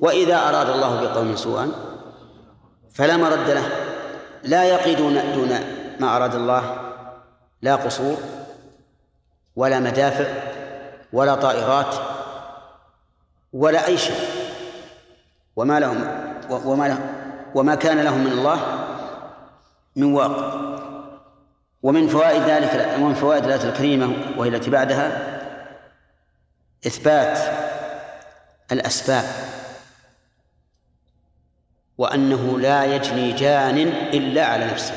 وإذا أراد الله بقوم سوءا فلا مرد له. لا يقي دون دون ما أراد الله لا قصور ولا مدافع ولا طائرات ولا أي شيء. وما لهم وما لهم وما كان لهم من الله من واقع ومن فوائد ذلك ومن فوائد الآية الكريمة وهي التي بعدها إثبات الأسباب وأنه لا يجني جان إلا على نفسه.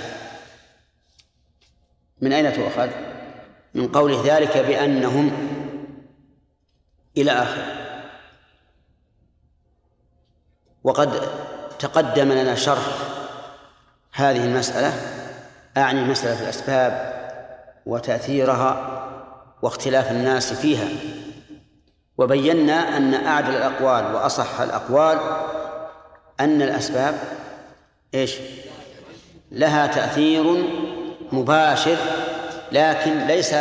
من أين تؤخذ؟ من قوله ذلك بأنهم إلى آخره وقد تقدم لنا شرح هذه المسألة أعني مسألة الأسباب وتأثيرها واختلاف الناس فيها. وبينا أن أعدل الأقوال وأصح الأقوال أن الأسباب إيش؟ لها تأثير مباشر لكن ليس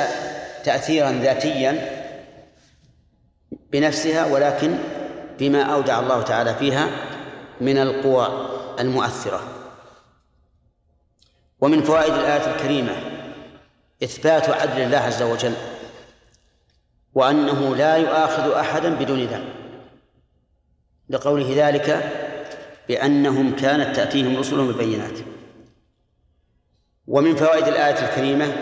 تأثيرا ذاتيا بنفسها ولكن بما أودع الله تعالى فيها من القوى المؤثرة. ومن فوائد الآية الكريمة إثبات عدل الله عز وجل وأنه لا يؤاخذ أحدا بدون ذنب. لقوله ذلك بأنهم كانت تأتيهم رسلهم بالبينات. ومن فوائد الآية الكريمة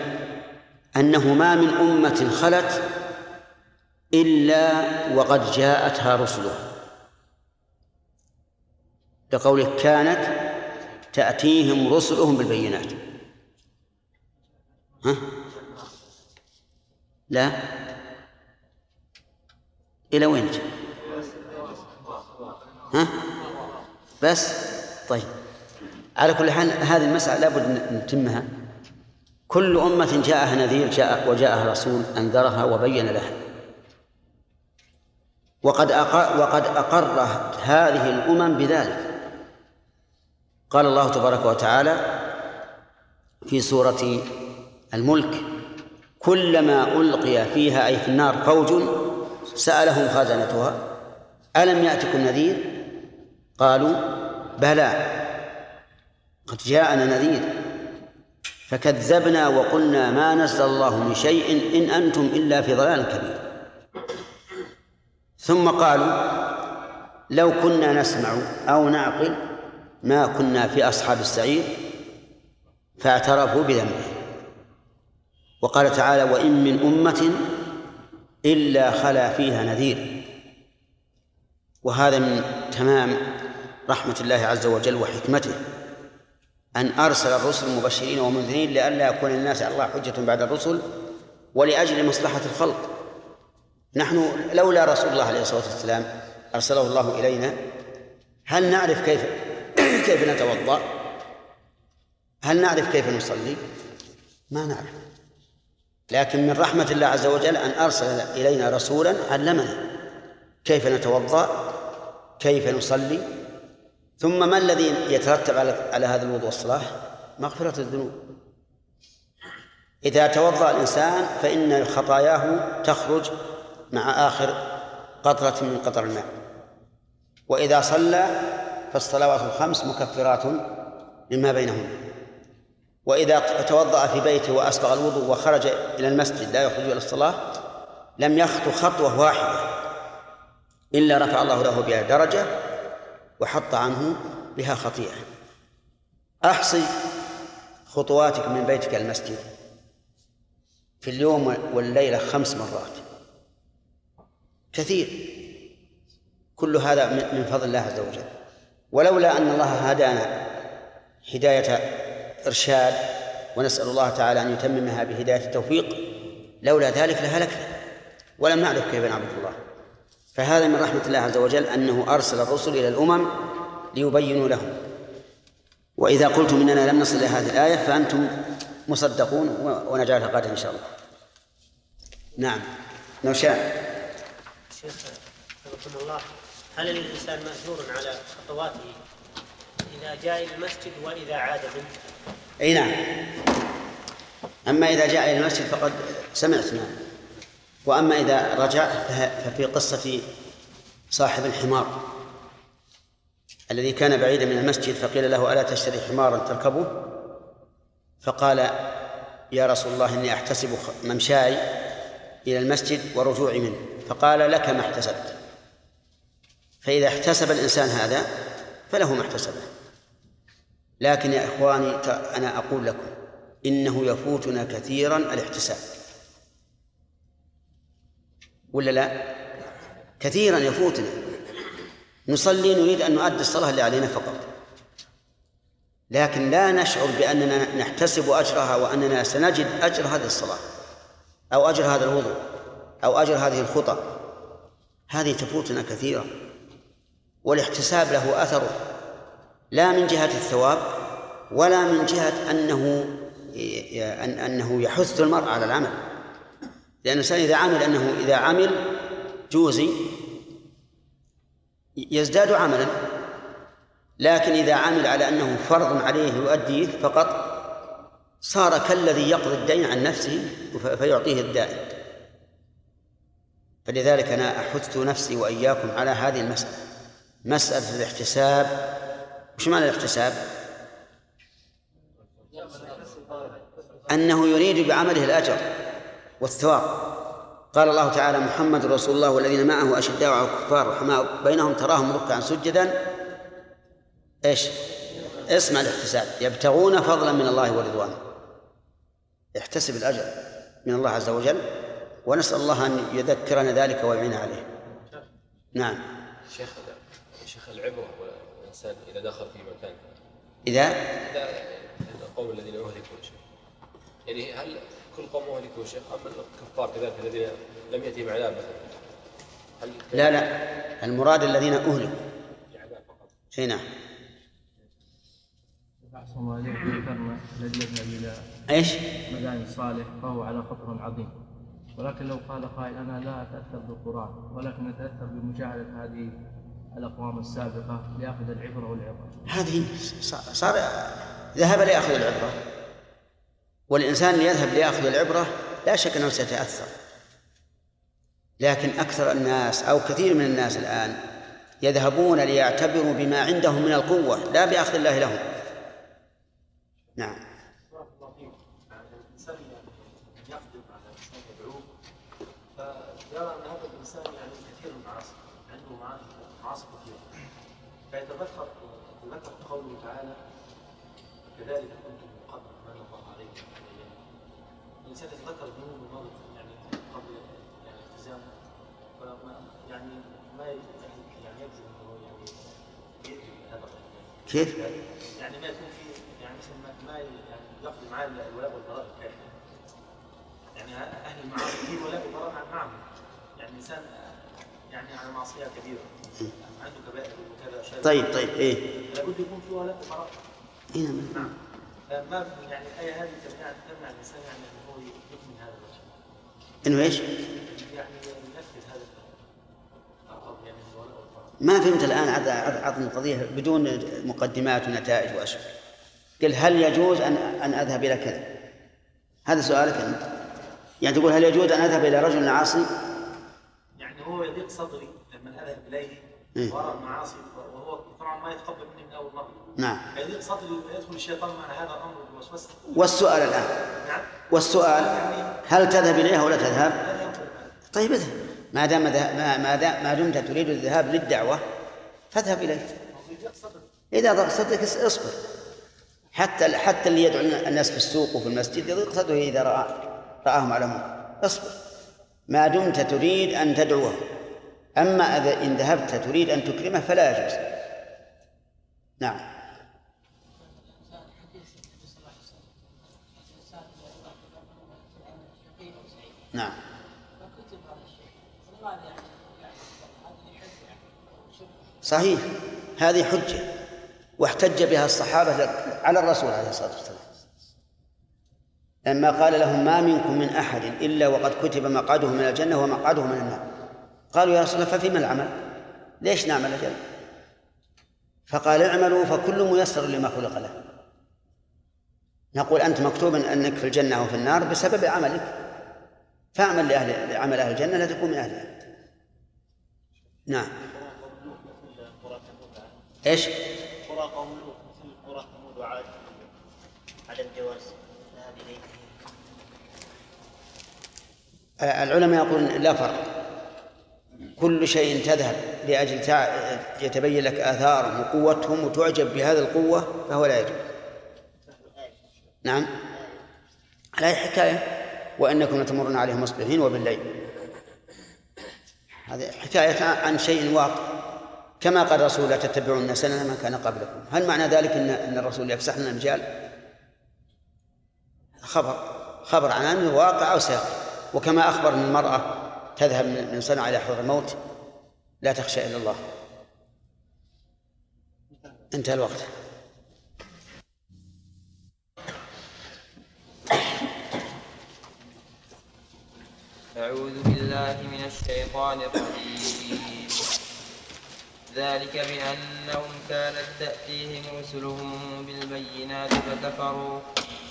أنه ما من أمة خلت إلا وقد جاءتها رسلها. لقوله كانت تأتيهم رسلهم بالبينات. ها؟ لا. إلى وين؟ ها؟ بس؟ طيب. على كل حال هذه المسألة لابد نتمها. كل أمة جاءها نذير جاء وجاءها رسول أنذرها وبين لها. وقد أقر وقد أقرت هذه الأمم بذلك. قال الله تبارك وتعالى في سورة الملك كلما ألقي فيها أي في النار فوج سألهم خزنتها ألم يأتكم نذير؟ قالوا بلى قد جاءنا نذير فكذبنا وقلنا ما نزل الله من شيء إن أنتم إلا في ضلال كبير. ثم قالوا لو كنا نسمع أو نعقل ما كنا في أصحاب السعير فاعترفوا بذنبه. وقال تعالى وإن من أمة إلا خلا فيها نذير. وهذا من تمام رحمة الله عز وجل وحكمته أن أرسل الرسل مبشرين ومنذرين لئلا يكون للناس على الله حجة بعد الرسل ولأجل مصلحة الخلق. نحن لولا رسول الله عليه الصلاة والسلام أرسله الله إلينا. هل نعرف كيف كيف نتوضأ؟ هل نعرف كيف نصلي؟ ما نعرف لكن من رحمة الله عز وجل أن أرسل إلينا رسولا علمنا كيف نتوضأ كيف نصلي ثم ما الذي يترتب على على هذا الوضوء والصلاة؟ مغفرة الذنوب إذا توضأ الإنسان فإن خطاياه تخرج مع آخر قطرة من قطر الماء وإذا صلى فالصلوات الخمس مكفرات لما بينهن. وإذا توضأ في بيته وأسبغ الوضوء وخرج إلى المسجد لا يخرج إلى الصلاة لم يخطو خطوة واحدة إلا رفع الله له بها درجة وحط عنه بها خطيئة. أحصي خطواتك من بيتك إلى المسجد في اليوم والليلة خمس مرات. كثير. كل هذا من فضل الله عز وجل. ولولا أن الله هدانا هداية إرشاد ونسأل الله تعالى أن يتممها بهداية التوفيق لولا ذلك لهلكنا. ولم نعرف كيف نعبد الله. فهذا من رحمة الله عز وجل أنه أرسل الرسل إلى الأمم ليبينوا لهم. وإذا قلتم إننا لم نصل إلى هذه الآية فأنتم مصدقون ونجعلها غدا إن شاء الله. نعم. لو شاء. شيخ الله. هل الإنسان مأجور على خطواته إذا جاء إلى المسجد وإذا عاد منه؟ أي نعم. أما إذا جاء إلى المسجد فقد سمعت نعم. وأما إذا رجع ففي قصة صاحب الحمار الذي كان بعيدا من المسجد فقيل له ألا تشتري حمارا تركبه؟ فقال يا رسول الله إني أحتسب ممشاي إلى المسجد ورجوعي منه. فقال لك ما احتسبت. فإذا احتسب الإنسان هذا فله ما احتسبه. لكن يا إخواني أنا أقول لكم إنه يفوتنا كثيرا الاحتساب. ولا لا؟ كثيرا يفوتنا. نصلي نريد أن نؤدي الصلاة اللي علينا فقط. لكن لا نشعر بأننا نحتسب أجرها وأننا سنجد أجر هذه الصلاة أو أجر هذا الوضوء أو أجر هذه الخطى. هذه تفوتنا كثيرا. والاحتساب له أثره لا من جهة الثواب ولا من جهة أنه أنه يحث المرء على العمل. لأن الإنسان إذا عمل أنه إذا عمل جوزي يزداد عملا لكن إذا عمل على أنه فرض عليه يؤديه فقط صار كالذي يقضي الدين عن نفسه فيعطيه الدائن. فلذلك أنا أحث نفسي وإياكم على هذه المسألة. مسألة الاحتساب. وش معنى الاحتساب؟ أنه يريد بعمله الأجر والثواب. قال الله تعالى محمد رسول الله والذين معه أشداء على الكفار رحماء. بينهم تراهم ركعا سجدا. إيش؟ اسمع الاحتساب. يبتغون فضلا من الله ورضوانه. احتسب الأجر من الله عز وجل. ونسأل الله أن يذكرنا ذلك ويعين عليه. نعم. شيخ العبرة الإنسان إذا دخل في مكان. إذا؟ إذا القوم الذين أهلكوا شيخ يعني هل كل قوم أهلكوا شيخ أم الكفار كذلك الذين لم يأتهم عذاب مثلا؟ هل لا لا. المراد الذين أهلكوا. عذاب فقط. إي نعم. ذكرنا الذي يذهب إلى إيش؟ مدائن صالح فهو على خطر عظيم. ولكن لو قال قائل أنا لا أتأثر بالقرآن ولكن أتأثر بمشاهدة هذه الأقوام السابقة لأخذ العبرة والعبرة. هذه صار ذهب ليأخذ العبرة. والإنسان يذهب ليأخذ العبرة لا شك أنه سيتأثر. لكن أكثر الناس أو كثير من الناس الآن يذهبون ليعتبروا بما عندهم من القوة لا بأخذ الله لهم. نعم بارك الله فيك يعني الانسان يعني يقدم على الانسان يدعوه فيرى ان هذا الانسان يعني كثير من المعاصي عنده معاصي معاصي كثيره فيتذكر تذكر قوله تعالى كذلك كنتم من قبل ما الله عليكم من الإنسان يتذكر ذنوب الماضي يعني قبل يعني التزامه فما يعني ما يعني يجزم أنه يعني بهذا الرجل كيف؟ يعني ما يكون في يعني مثل ما ما يعني يقضي معاه الولاء والبراء الكافي. يعني أهل المعاصي في ولاء وبراء معهم. يعني انسان يعني على معصية كبيرة. عنده كبائر وكذا طيب طيب إيه؟ لابد يكون في ولاء وبراء. نعم. نعم ما يعني الايه هذه تمنع تمنع الانسان يعني ان هو يكمل هذا الوجه إنه إيش؟ يعني ينفذ هذا يعني ما فهمت الآن عط- عط- عطني القضية بدون مقدمات ونتائج وأشياء قل هل يجوز أن أن أذهب إلى كذا؟ هذا سؤالك أنت يعني تقول هل يجوز أن أذهب إلى رجل عاصي؟ يعني هو يضيق صدري لما أذهب إليه إيه. وارى المعاصي وهو طبعا ما يتقبل مني من أول مرة نعم. صدري ويدخل الشيطان مع هذا الأمر بالوسوسه والسؤال الآن. نعم. والسؤال هل تذهب إليها ولا تذهب؟ طيب اذهب. ما دام ما دام ما دمت تريد الذهاب للدعوة فاذهب صدري إذا ضاق صدرك اصبر. حتى حتى اللي يدعو الناس في السوق وفي المسجد يضيق صدره إذا رأى رآهم على منكر اصبر. ما دمت تريد أن تدعوه. أما إذا إن ذهبت تريد أن تكرمه فلا يجوز. نعم. نعم. صحيح. هذه حجة. واحتج بها الصحابة على الرسول عليه الصلاة والسلام. لما قال لهم ما منكم من أحد إلا وقد كتب مقعده من الجنة ومقعده من النار. قالوا يا رسول الله ففيما العمل؟ ليش نعمل أجل فقال اعملوا فكل ميسر لما خلق له. نقول أنت مكتوب أنك في الجنة أو في النار بسبب عملك. فاعمل لأهل لعمل أهل الجنة لا تكون من أهلها. نعم. إيش؟ قرى قوم لوط مثل قرى ثمود وعاد على الجواز آه، العلماء يقولون لا فرق. كل شيء تذهب لأجل يتبين لك آثارهم وقوتهم وتعجب بهذه القوة فهو لا يجوز. نعم. على حكاية وإنكم لتمرون عليهم مصبحين وبالليل. هذه حكاية عن شيء واقع. كما قال الرسول لا تتبعون سنن من كان قبلكم. هل معنى ذلك ان إن الرسول يفسح لنا المجال؟ خبر. خبر عن أمر واقع أو سيقع وكما أخبر أن المرأة تذهب من صنع إلى حضر الموت لا تخشى إلا الله. انتهى الوقت. أعوذ بالله من الشيطان الرجيم. ذلك بأنهم كانت تأتيهم رسلهم بالبينات فكفروا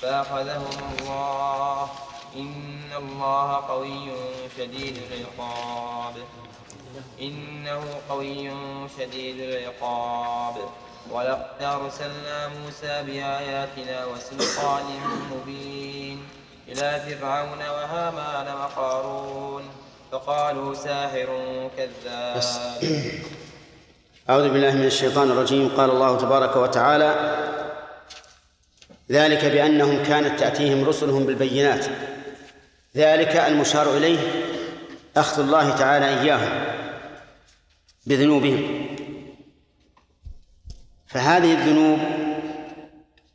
فأخذهم الله. إن الله قوي شديد العقاب. إنه قوي شديد العقاب. ولقد أرسلنا موسى بآياتنا وسلطان مبين. إلى فرعون وهامان وقارون فقالوا ساحر كذاب. أعوذ بالله من الشيطان الرجيم. قال الله تبارك وتعالى ذلك بأنهم كانت تأتيهم رسلهم بالبينات. ذلك المشار إليه أخذ الله تعالى إياهم بذنوبهم. فهذه الذنوب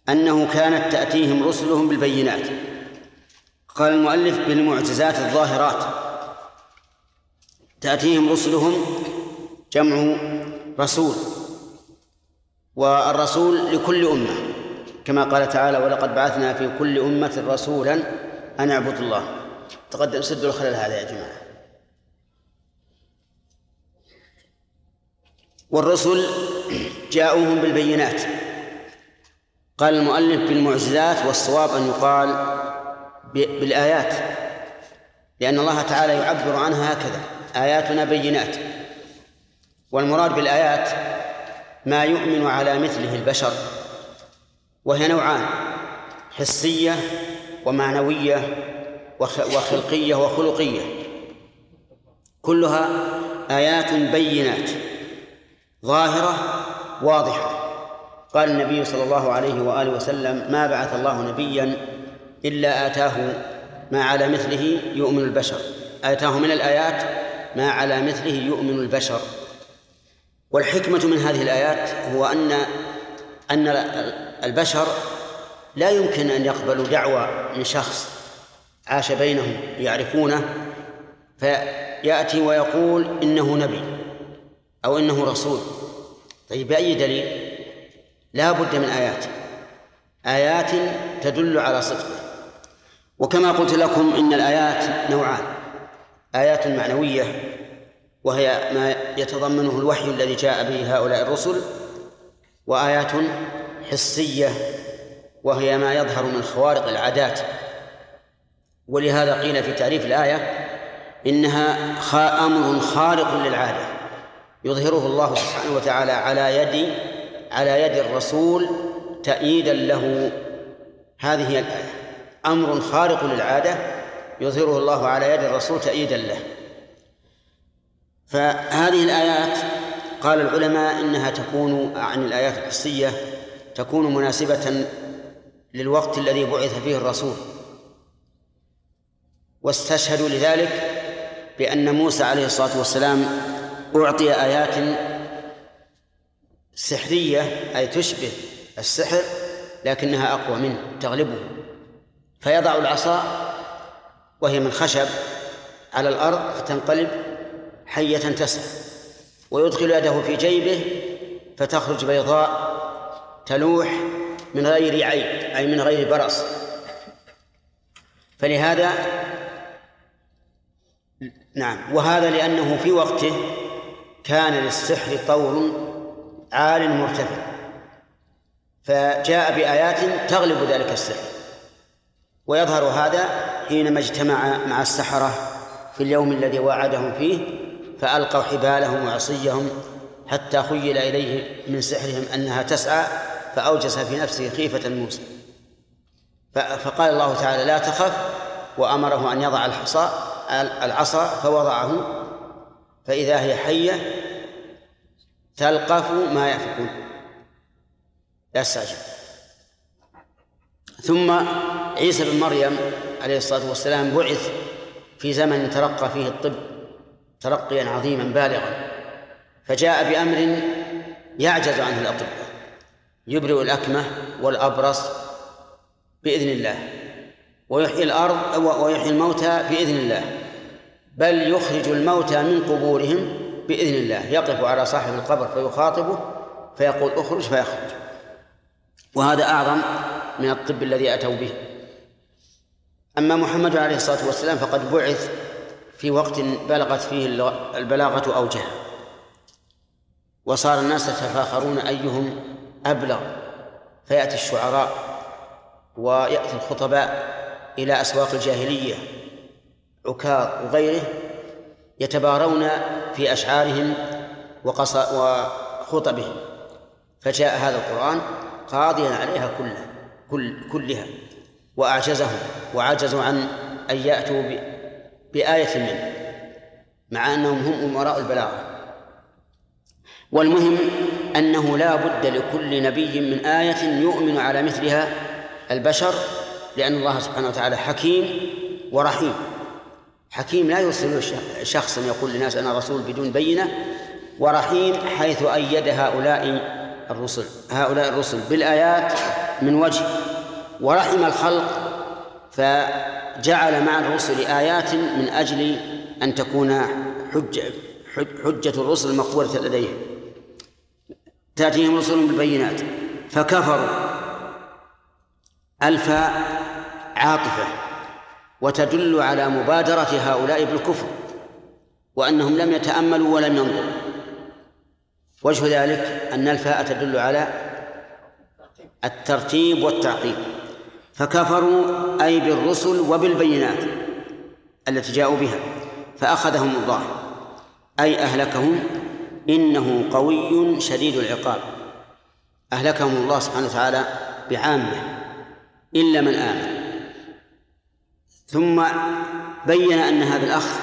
أنه كانت تأتيهم رسلهم بالبينات. قال المؤلف بالمعجزات الظاهرات. تأتيهم رسلهم جمع رسول والرسول لكل أمة كما قال تعالى ولقد بعثنا في كل أمة رسولا أن اعبدوا الله. تقدم سدوا الخلل هذا يا جماعة. والرسل جاءوهم بالبينات. قال المؤلف بالمعجزات والصواب أن يقال بالآيات لأن الله تعالى يعبر عنها هكذا. آياتنا بينات. والمراد بالآيات ما يؤمن على مثله البشر وهي نوعان حسية ومعنوية وخلقية وخلقية. كلها آيات بينات ظاهرة واضحة. قال النبي صلى الله عليه وآله وسلم ما بعث الله نبيا إلا آتاه ما على مثله يؤمن البشر. آتاه من الآيات ما على مثله يؤمن البشر. والحكمة من هذه الآيات هو أن أن البشر لا يمكن أن يقبلوا دعوة من شخص عاش بينهم يعرفونه فيأتي ويقول إنه نبي أو إنه رسول. طيب بأي دليل؟ لا بد من آيات. آيات تدل على صدقه وكما قلت لكم إن الآيات نوعان. آيات معنوية وهي ما يتضمنه الوحي الذي جاء به هؤلاء الرسل وآيات حسية وهي ما يظهر من خوارق العادات. ولهذا قيل في تعريف الآية إنها أمر خارق للعادة يظهره الله سبحانه وتعالى على يد على يد الرسول تأييدا له. هذه الآية. أمر خارق للعادة يظهره الله على يد الرسول تأييدا له. فهذه الآيات قال العلماء إنها تكون عن الآيات الحسية تكون مناسبة للوقت الذي بعث فيه الرسول. واستشهدوا لذلك بأن موسى عليه الصلاة والسلام أعطي آيات سحرية أي تشبه السحر لكنها أقوى منه تغلبه. فيضع العصا وهي من خشب على الأرض فتنقلب حية تسعى ويدخل يده في جيبه فتخرج بيضاء تلوح من غير عيب أي من غير برص. فلهذا نعم وهذا لأنه في وقته كان للسحر طور عال مرتفع فجاء بآيات تغلب ذلك السحر ويظهر هذا حينما اجتمع مع السحرة في اليوم الذي وعدهم فيه فألقوا حبالهم وعصيهم حتى خيل إليه من سحرهم أنها تسعى فأوجس في نفسه خيفة موسى. فقال الله تعالى لا تخف وأمره أن يضع الحصى العصا فوضعه فإذا هي حية تلقف ما يأفكون لا استعجل ثم عيسى بن مريم عليه الصلاة والسلام بعث في زمن ترقى فيه الطب ترقيا عظيما بالغا فجاء بأمر يعجز عنه الأطباء يبرئ الأكمة والأبرص بإذن الله ويحيي الأرض ويحيي الموتى بإذن الله بل يخرج الموتى من قبورهم بإذن الله يقف على صاحب القبر فيخاطبه فيقول اخرج فيخرج. وهذا أعظم من الطب الذي أتوا به. أما محمد عليه الصلاة والسلام فقد بعث في وقت بلغت فيه البلاغة أوجها وصار الناس يتفاخرون أيهم أبلغ. فيأتي الشعراء ويأتي الخطباء إلى أسواق الجاهلية عكاظ وغيره يتبارون في أشعارهم وخطبهم. فجاء هذا القرآن قاضيا عليها كلها. كل كلها وأعجزهم وعجزوا عن أن يأتوا بآية منه مع أنهم هم أمراء البلاغة. والمهم أنه لا بد لكل نبي من آية يؤمن على مثلها البشر لأن الله سبحانه وتعالى حكيم ورحيم. حكيم لا يرسل شخصا يقول للناس أنا رسول بدون بينة ورحيم حيث أيد هؤلاء الرسل. هؤلاء الرسل بالآيات من وجه ورحم الخلق فجعل مع الرسل آيات من أجل أن تكون حجة حجة الرسل مقبولة لديهم. تأتيهم رسل بالبينات فكفروا. الفاء عاطفة وتدل على مبادرة هؤلاء بالكفر وأنهم لم يتأملوا ولم ينظروا. وجه ذلك أن الفاء تدل على الترتيب والتعقيب فكفروا أي بالرسل وبالبينات التي جاءوا بها فأخذهم الله أي أهلكهم؟ إنه قوي شديد العقاب. أهلكهم الله سبحانه وتعالى بعامة إلا من آمن. ثم بين أن هذا الأخ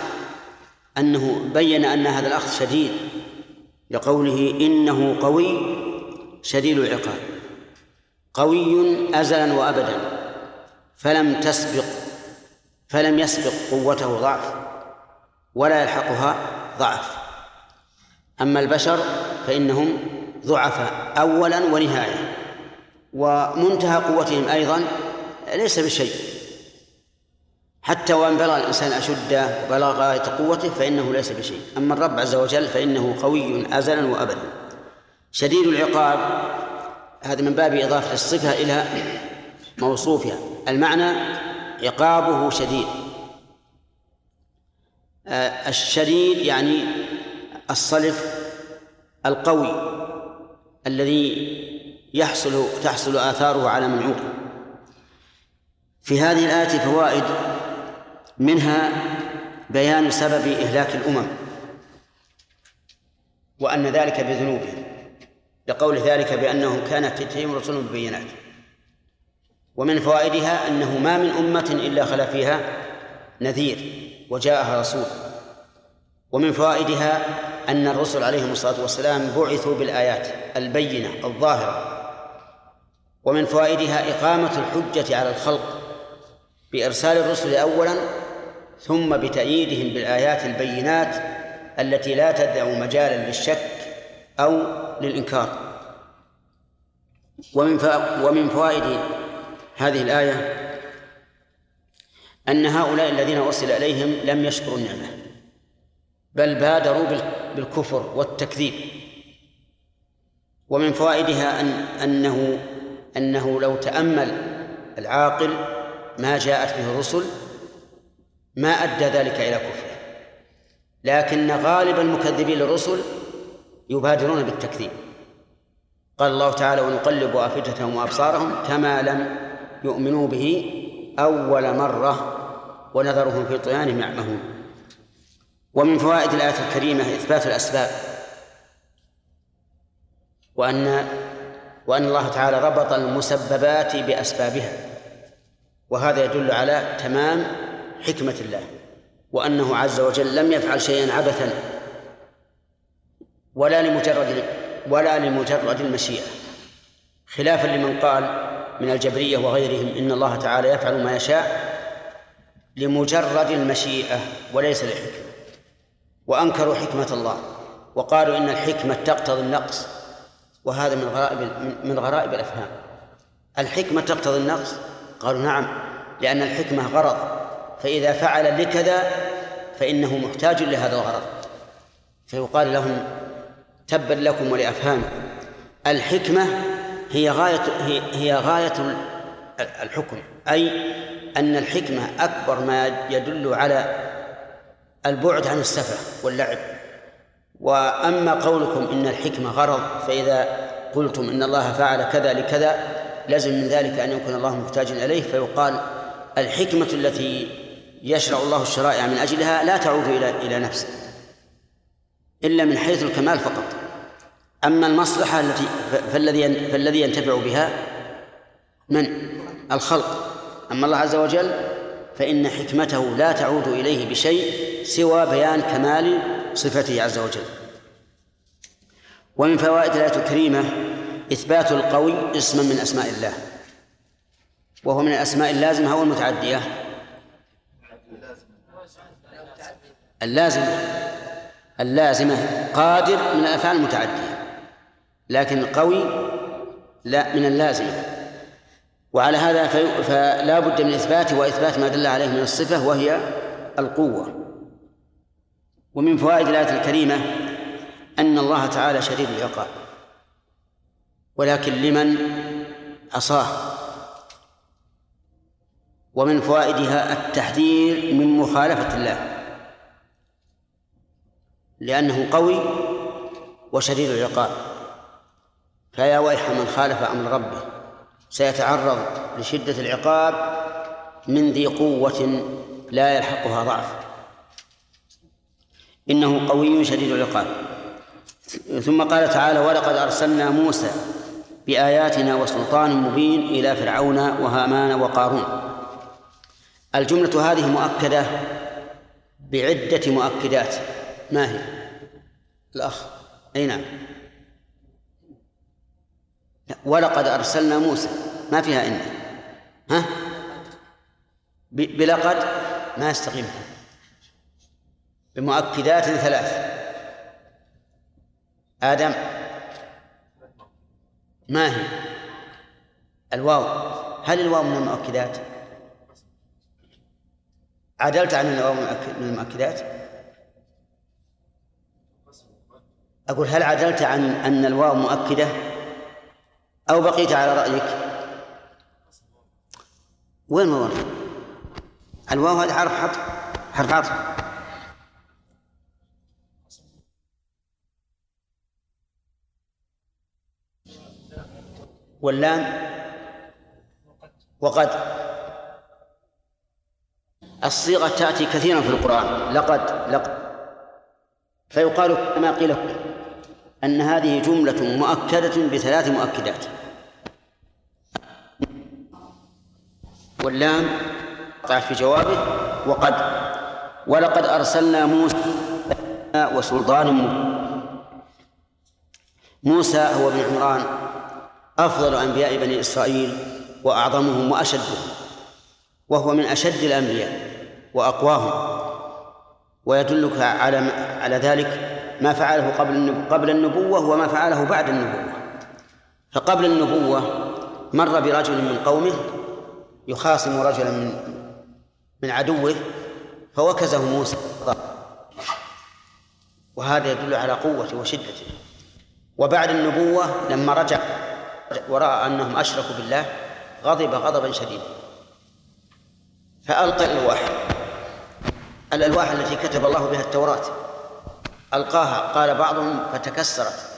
أنه بين أن هذا الأخذ شديد لقوله إنه قوي شديد العقاب. قوي أزلا وأبدا فلم تسبق فلم يسبق قوته ضعف ولا يلحقها ضعف. أما البشر فإنهم ضعفاء أولا ونهاية ومنتهى قوتهم أيضا ليس بشيء. حتى وإن بلغ الإنسان اشده وبلغ غايه قوته فإنه ليس بشيء. أما الرب عز وجل فإنه قوي أزلا وأبدا. شديد العقاب هذا من باب إضافة الصفة إلى موصوفها. المعنى عقابه شديد. آه، الشديد يعني الصلف القوي الذي يحصل تحصل آثاره على من عوقب في هذه الآية فوائد منها بيان سبب إهلاك الأمم وأن ذلك بذنوبهم. لقول ذلك بأنهم كانت تأتيهم رسل بالبينات. ومن فوائدها أنه ما من أمة إلا خلا فيها نذير وجاءها رسول. ومن فوائدها أن الرسل عليهم الصلاة والسلام بعثوا بالآيات البينة الظاهرة. ومن فوائدها إقامة الحجة على الخلق بإرسال الرسل أولا ثم بتأييدهم بالآيات البينات التي لا تدع مجالا للشك أو للإنكار. ومن ومن فوائد هذه الآية أن هؤلاء الذين أرسل إليهم لم يشكروا النعمة بل بادروا بالكفر والتكذيب. ومن فوائدها أن أنه أنه لو تأمل العاقل ما جاءت به الرسل ما أدى ذلك إلى كفره. لكن غالب المكذبين للرسل يبادرون بالتكذيب. قال الله تعالى ونقلب أفئدتهم وأبصارهم كما لم يؤمنوا به أول مرة ونذرهم في طغيانهم يعمهون. ومن فوائد الآية الكريمة إثبات الأسباب وأن وأن الله تعالى ربط المسببات بأسبابها وهذا يدل على تمام حكمة الله وأنه عز وجل لم يفعل شيئا عبثا ولا لمجرد ولا لمجرد المشيئة. خلافا لمن قال من الجبرية وغيرهم إن الله تعالى يفعل ما يشاء لمجرد المشيئة وليس لحكمة وأنكروا حكمة الله وقالوا إن الحكمة تقتضي النقص. وهذا من غرائب من غرائب الأفهام. الحكمة تقتضي النقص؟ قالوا نعم لأن الحكمة غرض. فإذا فعل لكذا فإنه محتاج لهذا الغرض. فيقال لهم تبا لكم ولافهامكم الحكمة هي غاية هي, هي غاية الحكم أي أن الحكمة أكبر ما يدل على البعد عن السفه واللعب. وأما قولكم إن الحكمة غرض فإذا قلتم إن الله فعل كذا لكذا لازم من ذلك أن يكون الله محتاجا إليه. فيقال الحكمة التي يشرع الله الشرائع من أجلها لا تعود إلى إلى نفسه إلا من حيث الكمال فقط. أما المصلحة التي فالذي فالذي ينتفع بها من؟ الخلق. أما الله عز وجل فإن حكمته لا تعود إليه بشيء سوى بيان كمال صفته عز وجل. ومن فوائد الآية الكريمة إثبات القوي اسما من أسماء الله. وهو من الأسماء اللازمة أو المتعدية؟ اللازمة. اللازمة. قادر من الأفعال المتعدية. لكن القوي لا من اللازمة وعلى هذا فلا بد من إثباته وإثبات ما دل عليه من الصفة وهي القوة. ومن فوائد الآية الكريمة أن الله تعالى شديد العقاب. ولكن لمن عصاه ومن فوائدها التحذير من مخالفة الله. لأنه قوي وشديد العقاب. فيا ويح من خالف أمر ربه. سيتعرض لشدة العقاب من ذي قوة لا يلحقها ضعف. إنه قوي شديد العقاب. ثم قال تعالى ولقد أرسلنا موسى بآياتنا وسلطان مبين إلى فرعون وهامان وقارون. الجملة هذه مؤكدة بعدة مؤكدات. ما هي؟ الأخ. أي نعم. ولقد أرسلنا موسى. ما فيها إن ها؟ بلقد ما يستقيم. بمؤكدات ثلاث. آدم. ما هي؟ الواو. هل الواو من المؤكدات؟ عدلت عن الواو من المؤكدات؟ أقول هل عدلت عن أن الواو مؤكدة؟ أو بقيت على رأيك؟ وين الواو الواو هذا حرف عطف حرف عطف واللام؟ وقد. الصيغة تأتي كثيرا في القرآن. لقد لقد فيقال كما قيل أن هذه جملة مؤكدة بثلاث مؤكدات. واللام في جوابه وقد ولقد أرسلنا موسى وسلطان مبين. موسى هو ابن عمران أفضل أنبياء بني إسرائيل وأعظمهم وأشدهم وهو من أشد الأنبياء وأقواهم ويدلك على على ذلك ما فعله قبل قبل النبوة وما فعله بعد النبوة. فقبل النبوة مر برجل من قومه يخاصم رجلا من من عدوه فوكزه موسى. وهذا يدل على قوته وشدته. وبعد النبوة لما رجع ورأى أنهم أشركوا بالله غضب غضبا شديدا. فألقى الألواح الألواح التي كتب الله بها التوراة. ألقاها. قال بعضهم فتكسرت.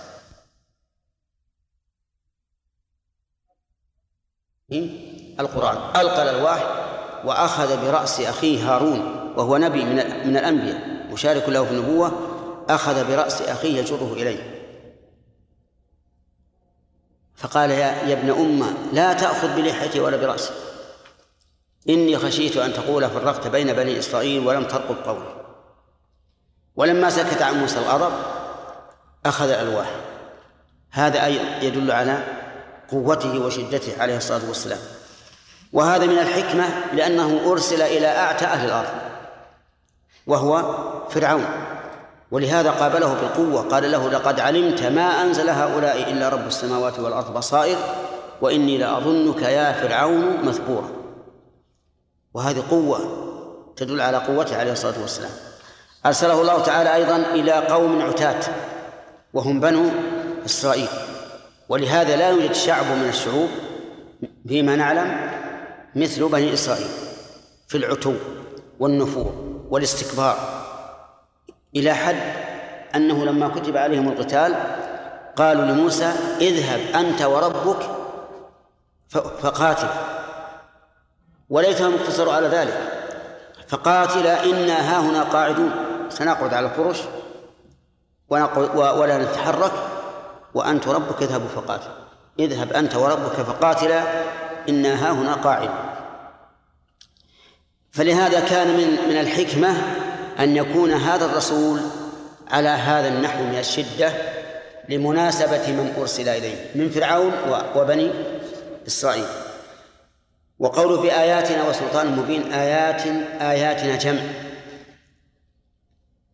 القرآن. ألقى الألواح وأخذ برأس أخيه هارون وهو نبي من من الأنبياء مشارك له في النبوة أخذ برأس أخيه يجره إليه. فقال يا, يا ابن أمة لا تأخذ بلحيتي ولا برأسي. إني خشيت أن تقول فرقت بين بني إسرائيل ولم ترقب قولي. ولما سكت عن موسى الغضب أخذ الألواح. هذا أي يدل على قوته وشدته عليه الصلاة والسلام. وهذا من الحكمة لأنه أرسل إلى أعتى أهل الأرض وهو فرعون. ولهذا قابله بالقوة قال له لقد علمت ما أنزل هؤلاء إلا رب السماوات والأرض بصائر وإني لأظنك يا فرعون مثبورا. وهذه قوة تدل على قوته عليه الصلاة والسلام. أرسله الله تعالى أيضا إلى قوم عتاة وهم بنو إسرائيل. ولهذا لا يوجد شعب من الشعوب فيما نعلم مثل بني إسرائيل في العتو والنفور والاستكبار إلى حد أنه لما كتب عليهم القتال قالوا لموسى اذهب أنت وربك فقاتل. وليتهم اقتصروا على ذلك فقاتلا إنا ها هنا قاعدون. سنقعد على الفرش ولا نتحرك وأنت ربك اذهبوا فقاتل. اذهب أنت وربك فقاتلا إنا ها هنا قاعدون. فلهذا كان من من الحكمة أن يكون هذا الرسول على هذا النحو من الشدة لمناسبة من أرسل إليه من فرعون وبني إسرائيل. وقوله بآياتنا وسلطان مبين آيات آياتنا جمع.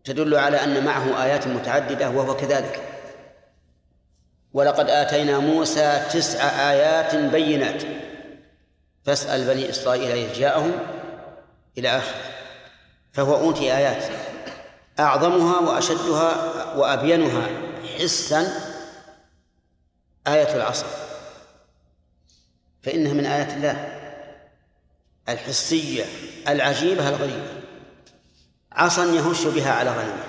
تدل على أن معه آيات متعددة وهو كذلك. ولقد آتينا موسى تسع آيات بينات. فاسأل بني إسرائيل إذ جاءهم إلى آخره. فهو أوتي آيات. أعظمها وأشدها وأبينها حسا آية العصر. فإنها من آيات الله الحسية العجيبة الغريبة. عصا يهش بها على غنمه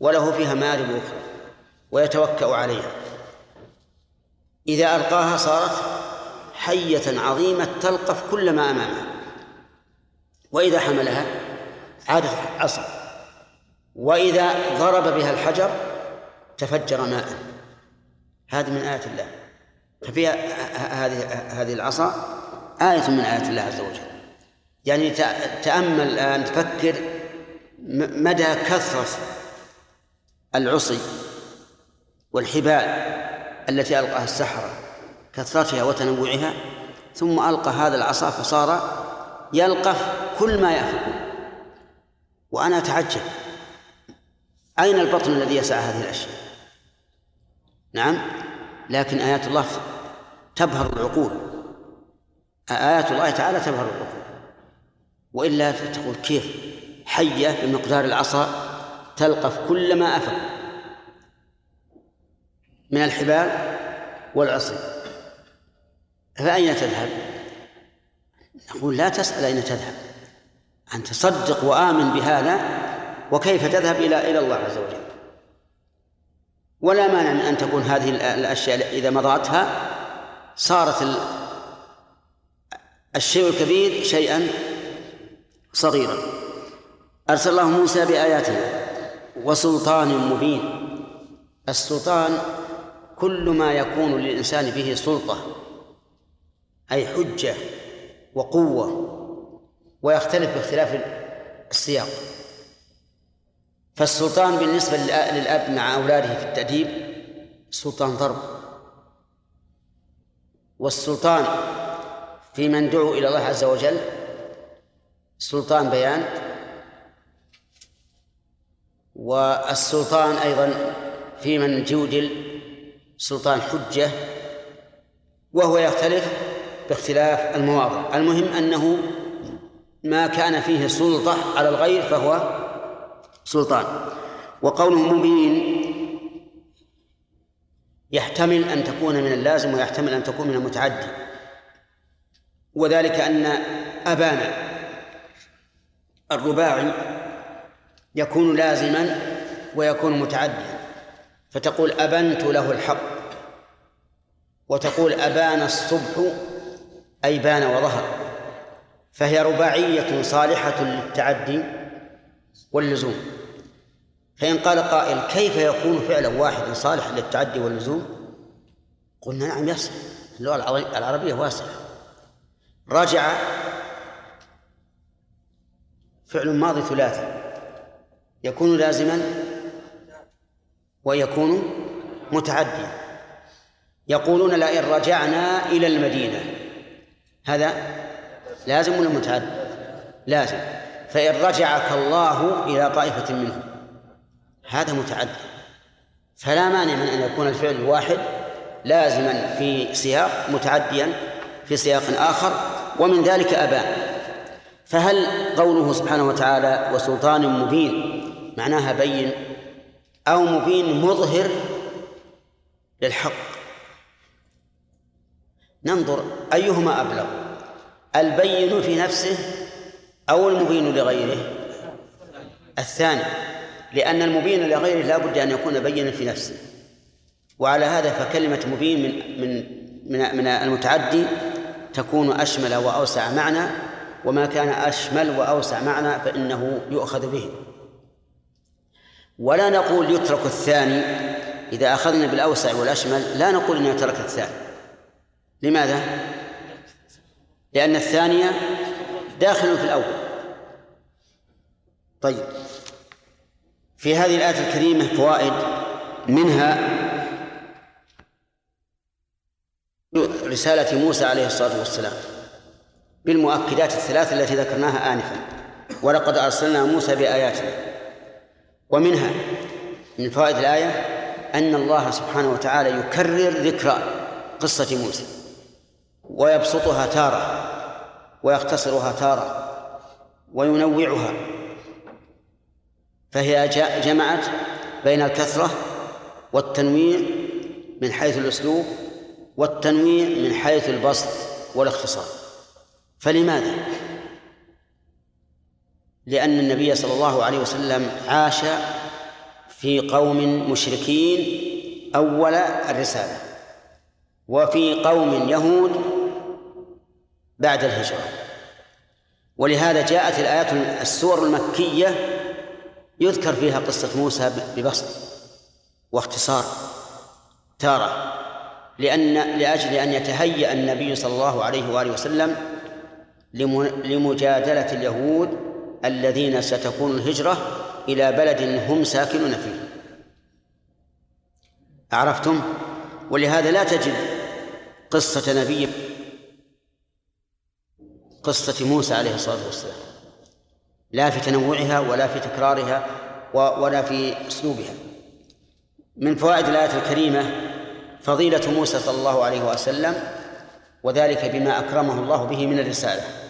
وله فيها مآرب أخرى ويتوكأ عليها. إذا ألقاها صارت حية عظيمة تلقف كل ما أمامها. وإذا حملها عادت عصا. وإذا ضرب بها الحجر تفجر ماء. هذه من آيات الله. ففيها هذه هذه العصا آية من آيات الله عز وجل. يعني تأمل الآن تفكر مدى كثرة العصي والحبال التي ألقاها السحرة كثرتها وتنوعها ثم ألقى هذا العصا فصار يلقف كل ما يأفكون وأنا أتعجب. أين البطن الذي يسعى هذه الأشياء؟ نعم لكن آيات الله تبهر العقول. آيات الله تعالى تبهر العقول. وإلا تقول كيف؟ حية بمقدار العصا تلقف كل ما أفق من الحبال والعصي. فأين تذهب؟ نقول لا تسأل أين تذهب. أن تصدق وآمن بهذا وكيف تذهب إلى إلى الله عز وجل. ولا مانع من أن تكون هذه الأشياء إذا مضاتها صارت الشيء الكبير شيئا صغيرا. أرسل الله موسى بآياتنا وسلطان مبين. السلطان كل ما يكون للإنسان به سلطة أي حجة وقوة ويختلف باختلاف السياق. فالسلطان بالنسبة للأب مع أولاده في التأديب سلطان ضرب. والسلطان في من دعوا إلى الله عز وجل سلطان بيان. والسلطان أيضا في من جودل سلطان حجة وهو يختلف باختلاف المواضع. المهم أنه ما كان فيه سلطة على الغير فهو سلطان. وقوله مبين يحتمل أن تكون من اللازم ويحتمل أن تكون من المتعدي. وذلك أن أبانا الرباعي يكون لازما ويكون متعديا فتقول أبنت له الحق وتقول أبان الصبح أي بان وظهر فهي رباعية صالحة للتعدي واللزوم. فإن قال قائل كيف يكون فعلا واحد صالحا للتعدي واللزوم؟ قلنا نعم يصح اللغة العربية واسعة. رجع فعل ماضي ثلاثي يكون لازما ويكون متعديا. يقولون لئن رجعنا إلى المدينة. هذا لازم ولا متعدي؟ لازم. فإن رجعك الله إلى طائفة منهم. هذا متعدي. فلا مانع من أن يكون الفعل الواحد لازما في سياق متعديا في سياق آخر ومن ذلك أبان فهل قوله سبحانه وتعالى وسلطان مبين؟ معناها بين أو مبين مظهر للحق. ننظر أيهما أبلغ. البين في نفسه أو المبين لغيره؟ الثاني لأن المبين لغيره لا بد أن يكون بينا في نفسه. وعلى هذا فكلمة مبين من من من, من المتعدي تكون أشمل وأوسع معنى وما كان أشمل وأوسع معنى فإنه يؤخذ به. ولا نقول يترك الثاني إذا أخذنا بالأوسع والأشمل لا نقول أنه ترك الثاني. لماذا؟ لأن الثانية داخل في الأول. طيب. في هذه الآية الكريمة فوائد منها رسالة موسى عليه الصلاة والسلام. بالمؤكدات الثلاث التي ذكرناها آنفا. ولقد أرسلنا موسى بآياتنا. ومنها من فوائد الآية أن الله سبحانه وتعالى يكرر ذكر قصة موسى. ويبسطها تارة. ويختصرها تارة. وينوعها. فهي جمعت بين الكثرة والتنويع من حيث الأسلوب والتنويع من حيث البسط والاختصار. فلماذا؟ لأن النبي صلى الله عليه وسلم عاش في قوم مشركين أول الرسالة وفي قوم يهود بعد الهجرة ولهذا جاءت الآيات السور المكية يذكر فيها قصة موسى ببسط واختصار تارة لأن لأجل أن يتهيأ النبي صلى الله عليه وآله وسلم لمجادلة اليهود الذين ستكون الهجرة إلى بلد هم ساكنون فيه. عرفتم؟ ولهذا لا تجد قصة نبي قصة موسى عليه الصلاة والسلام لا في تنوعها ولا في تكرارها ولا في أسلوبها. من فوائد الآية الكريمة فضيلة موسى صلى الله عليه وسلم وذلك بما أكرمه الله به من الرسالة.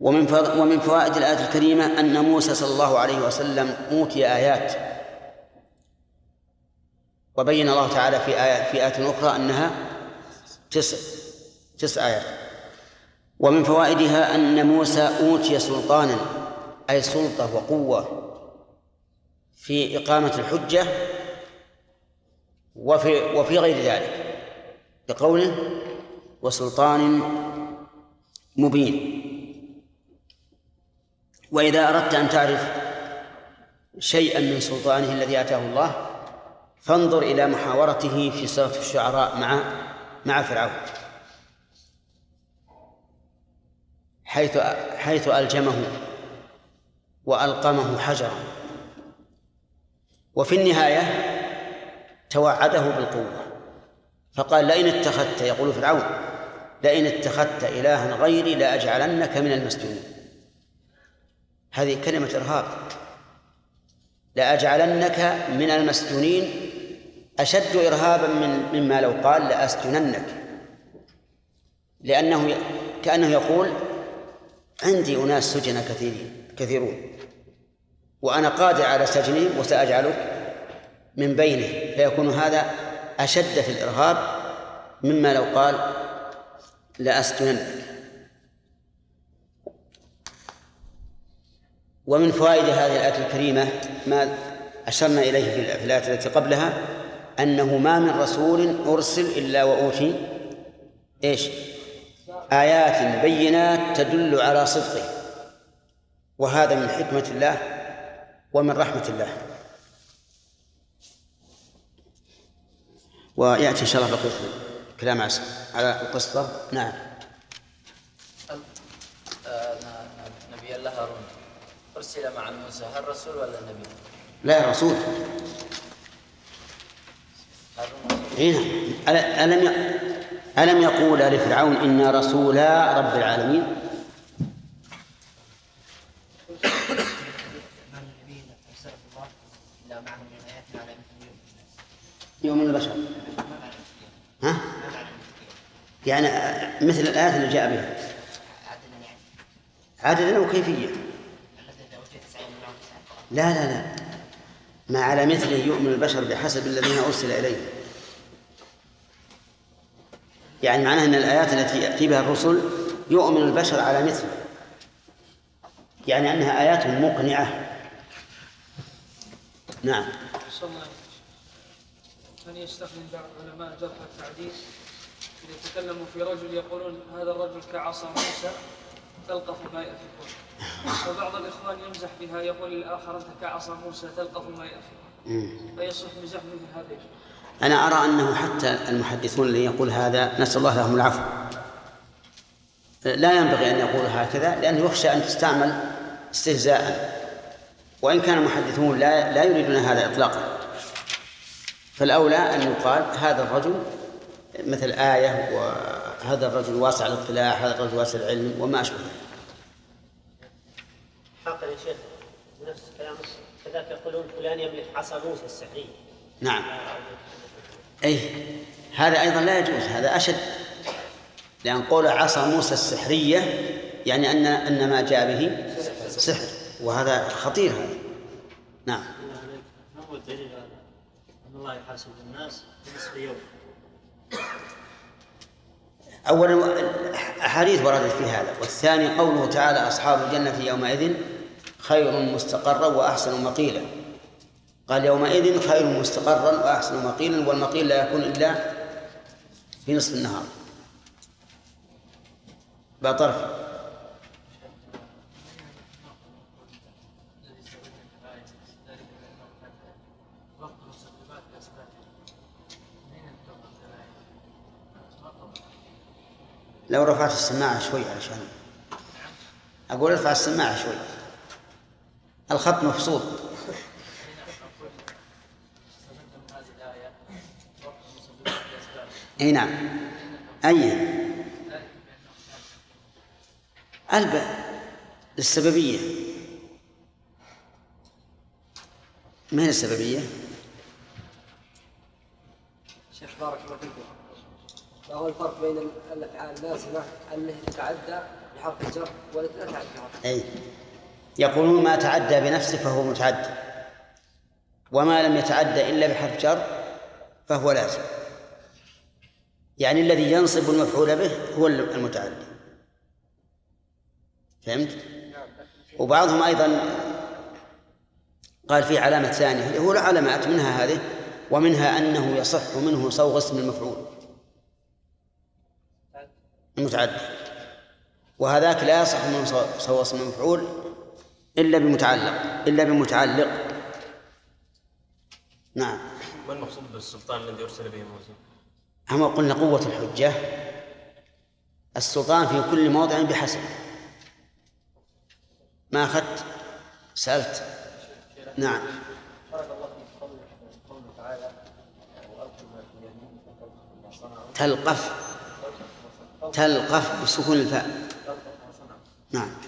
ومن ومن فوائد الآية الكريمة أن موسى صلى الله عليه وسلم أوتي آيات. وبين الله تعالى في آية في آية أخرى أنها تسع تسع آيات. ومن فوائدها أن موسى أوتي سلطانا أي سلطة وقوة في إقامة الحجة وفي وفي غير ذلك بقوله وسلطان مبين. وإذا أردت أن تعرف شيئا من سلطانه الذي آتاه الله فانظر إلى محاورته في سورة الشعراء مع مع فرعون. حيث حيث ألجمه وألقمه حجرا. وفي النهاية توعده بالقوة. فقال لئن اتخذت يقول فرعون لئن اتخذت إلها غيري لأجعلنك من المسجونين. هذه كلمة إرهاب لأجعلنك من المسجونين. أشد إرهابا من مما لو قال لأسجننك. لأنه كأنه يقول عندي أناس سجن كثيرين كثيرون. وأنا قادر على سجنهم وسأجعلك من بينه فيكون هذا أشد في الإرهاب مما لو قال لأسجننك. ومن فوائد هذه الآية الكريمة ما أشرنا إليه في الآية التي قبلها أنه ما من رسول أرسل إلا وأوتي إيش؟ آيات بينات تدل على صدقه. وهذا من حكمة الله ومن رحمة الله. ويأتي إن شاء الله بقية كلام على القصة. نعم نبي الله هارون أرسل مع موسى هل رسول ولا نبي؟ لا رسول. إيه ألم ألم يقول لفرعون إنا رسولا رب العالمين؟ يوم البشر. ها؟ يعني مثل الآيات اللي جاء بها. عددا وكيفية. لا لا لا. ما على مثله يؤمن البشر بحسب الذين أرسل إليه. يعني معناه أن الآيات التي يأتي بها الرسل يؤمن البشر على مثله. يعني أنها آيات مقنعة. نعم. من يستخدم بعض علماء جرح التعديل؟ إذا تكلموا في رجل يقولون هذا الرجل كعصا موسى تلقف ما يأفكون وبعض الإخوان يمزح بها يقول للآخر أنت كعصا موسى تلقف ما يأفكون فيصح مزح مثل هذا. أنا أرى أنه حتى المحدثون اللي يقول هذا نسأل الله لهم العفو. لا ينبغي أن يقول هكذا لأنه يخشى أن تستعمل استهزاء. وإن كان المحدثون لا لا يريدون هذا إطلاقا. فالأولى أن يقال هذا الرجل مثل آية وهذا الرجل واسع الاطلاع هذا الرجل واسع العلم وما أشبه ذلك. حقا يا شيخ نفس كلام كذلك يقولون فلان يملك عصا موسى السحرية نعم. أي هذا أيضا لا يجوز هذا أشد. لأن قول عصا موسى السحرية يعني أن أن ما جاء به سحر وهذا خطير هذا. نعم. ما هو الدليل هذا؟ أن الله يحاسب الناس في نصف يوم. أولا أحاديث وردت في هذا والثاني قوله تعالى أصحاب الجنة يومئذ خير مستقرا وأحسن مقيلا. قال يومئذ خير مستقرا وأحسن مقيلا والمقيل لا يكون إلا في نصف النهار. بعد طرف. لو رفعت السماعة شوي علشان أقول ارفع السماعة شوي. الخط مبسوط إي نعم. أي. الب للسببية. ما هي السببية؟ شيخ بارك الله فيكم. ما هو الفرق بين الأفعال اللازمة أنه يتعدى بحرف الجر والتي لا تعدى بحرف أي. يقولون ما تعدى بنفسه فهو متعدى وما لم يتعدى إلا بحرف جر فهو لازم. يعني الذي ينصب المفعول به هو المتعدي. فهمت؟ وبعضهم أيضا قال في علامة ثانية هو علامات منها هذه ومنها أنه يصح منه صوغ اسم المفعول. المتعدي. وهذاك لا يصح منه صوغ اسم المفعول إلا بمتعلق إلا بمتعلق. نعم. ما المقصود بالسلطان الذي أرسل به موسى؟ أما قلنا قوة الحجة. السلطان في كل موضع بحسب. ما أخذت؟ سألت. نعم. تلقف تلقف بسكون الفاء. نعم.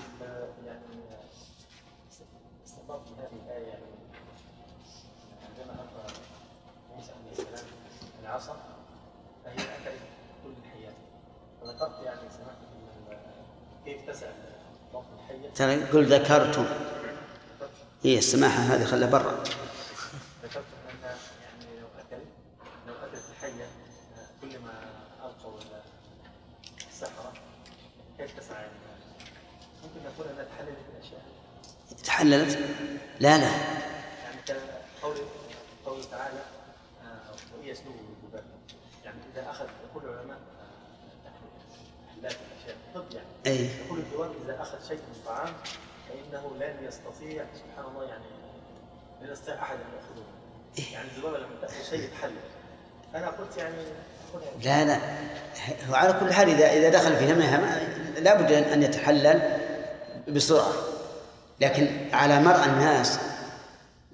قل ذكرتم. هي السماحة هذه خلها برا. تحللت؟ لا لا. يعني قوله تعالى وهي بالذباب يعني اذا اخذ يقول العلماء تحليلات الاشياء طب يعني. يقول الديوان اذا اخذ شيء من الطعام فإنه لن يستطيع سبحان الله يعني لن يستطيع أحد أن يأخذه. يعني الذبابه لما تأخذ شيء يتحلل أنا قلت يعني أخذها. لا لا. هو على كل حال إذا إذا دخل في فمها ما- لابد أن يتحلل بسرعة. لكن على مرأى الناس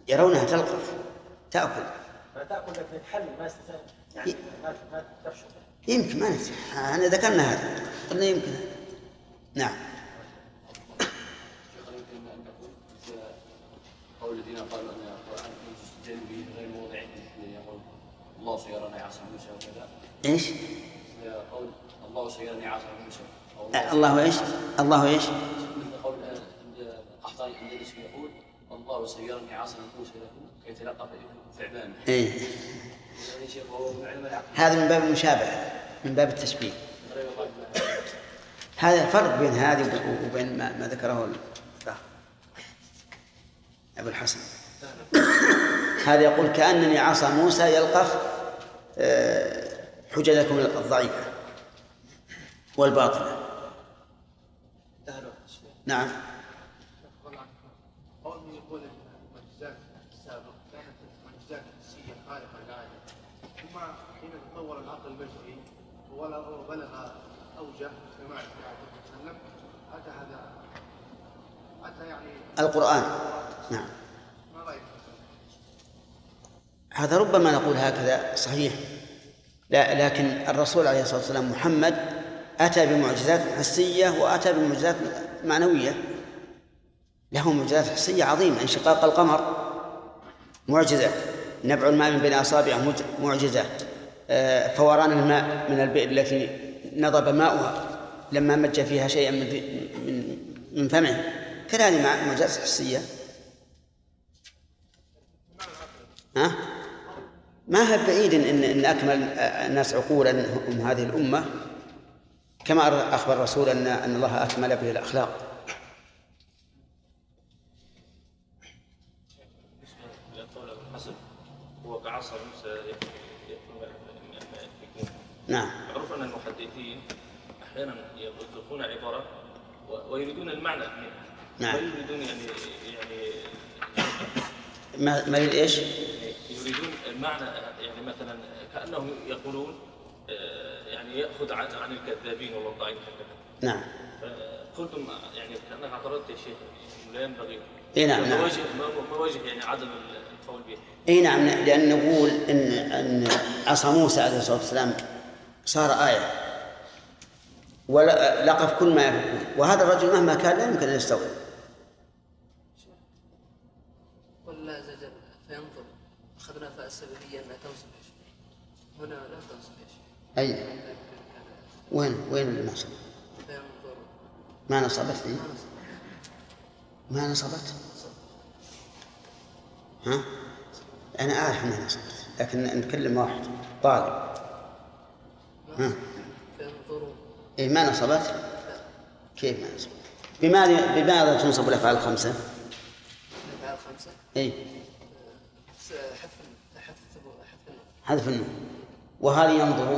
يرونها تلقف تأكل. ما تأكل لكن يتحلل ما يستطيع يعني ما ما تفشل. يمكن ما ندري أنا ذكرنا هذا. قلنا يمكن. نعم شيخنا يمكن ان نقول مثل قول الذين قالوا أن القرآن يستدل به غير موضع يقول الله سيرني عصا موسى وكذا إيش؟ قول الله سيرني عصا موسى أه، الله إيش؟ الله إيش؟ قول آه، عند القحطاني الاندلسي يقول الله سيرني عصا موسى له يتلقف ثعبان. اي يعني هذا من باب المشابهة من باب التشبيه. هذا الفرق بين هذه وب- وبين ما, ذكره أبو الحسن. هذا يقول كأنني عصا موسى يلقف آه، حججكم الضعيفة والباطلة نعم. وبلغ اوجه عليه وسلم اتى هذا اتى يعني القرآن نعم ما رايك؟ هذا ربما نقول هكذا صحيح. لا لكن الرسول عليه الصلاة والسلام محمد أتى بمعجزات حسية وأتى بمعجزات معنوية. له معجزات حسية عظيمة انشقاق القمر. معجزة. نبع الماء من بين أصابعه معجزة. آه، فوران الماء من البئر التي نضب ماؤها. لما مج فيها شيئا من من من فمه. مع- معجزات حسية. ها؟ ما هو بعيد ان ان أكمل الناس عقولا هم هذه الأمة كما أخبر الرسول أن أن الله أكمل به الأخلاق نعم معروف أن المحدثين أحيانا يطلقون عبارة و- ويريدون المعنى منها نعم. لا يريدون يعني يعني ما ما إيش؟ يريدون المعنى يعني مثلا كأنهم يقولون آه، يعني يأخذ عن عن الكذابين والوضاعين هكذا نعم. فقلتم يعني كانك اعترضت يا شيخ لا ينبغي. إي نعم، نعم. ما وجه يعني عدم القول به؟ إي نعم لأن نقول إن إن عصا موسى عليه الصلاة والسلام صار آية. ولقف كل ما يفكون. وهذا الرجل مهما كان لا يمكن أن يستوعب. والله عز وجل فينظر. أخذنا فاء السببية أنها تنصب إيش هنا لا تنصب إيش أي؟ وين؟ وين اللي نصب؟ ما نصبت؟ لي ما نصبت. ها؟ أنا أعرف إنها نصبت لكن نتكلم واحد طالب ها؟ اي ما نصبت؟ كيف ما نصبت؟ بماذا بماذا تنصب الأفعال الخمسة؟ الأفعال خمسة اي س- حذف حذف حذف النون. وهذه ينظر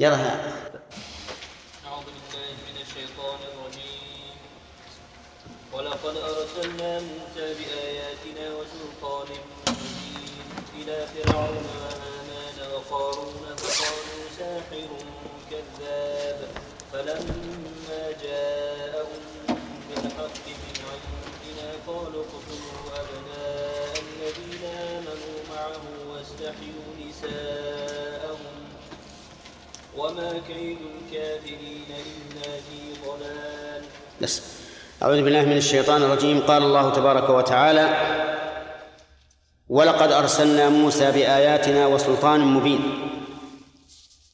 يلا أعوذ بالله من الشيطان الرجيم. ولقد أرسلنا موسى بآياتنا وسلطان مبين إلى فرعون وهامان وقارون فقالوا ساحر كذاب. فلما جاءهم بالحق قالوا اقتلوا أبناء الذين آمنوا معه واستحيوا نساءهم وما كيد الكافرين إلا في ضلال. بس. أعوذ بالله من الشيطان الرجيم. قال الله تبارك وتعالى ولقد أرسلنا موسى بآياتنا وسلطان مبين.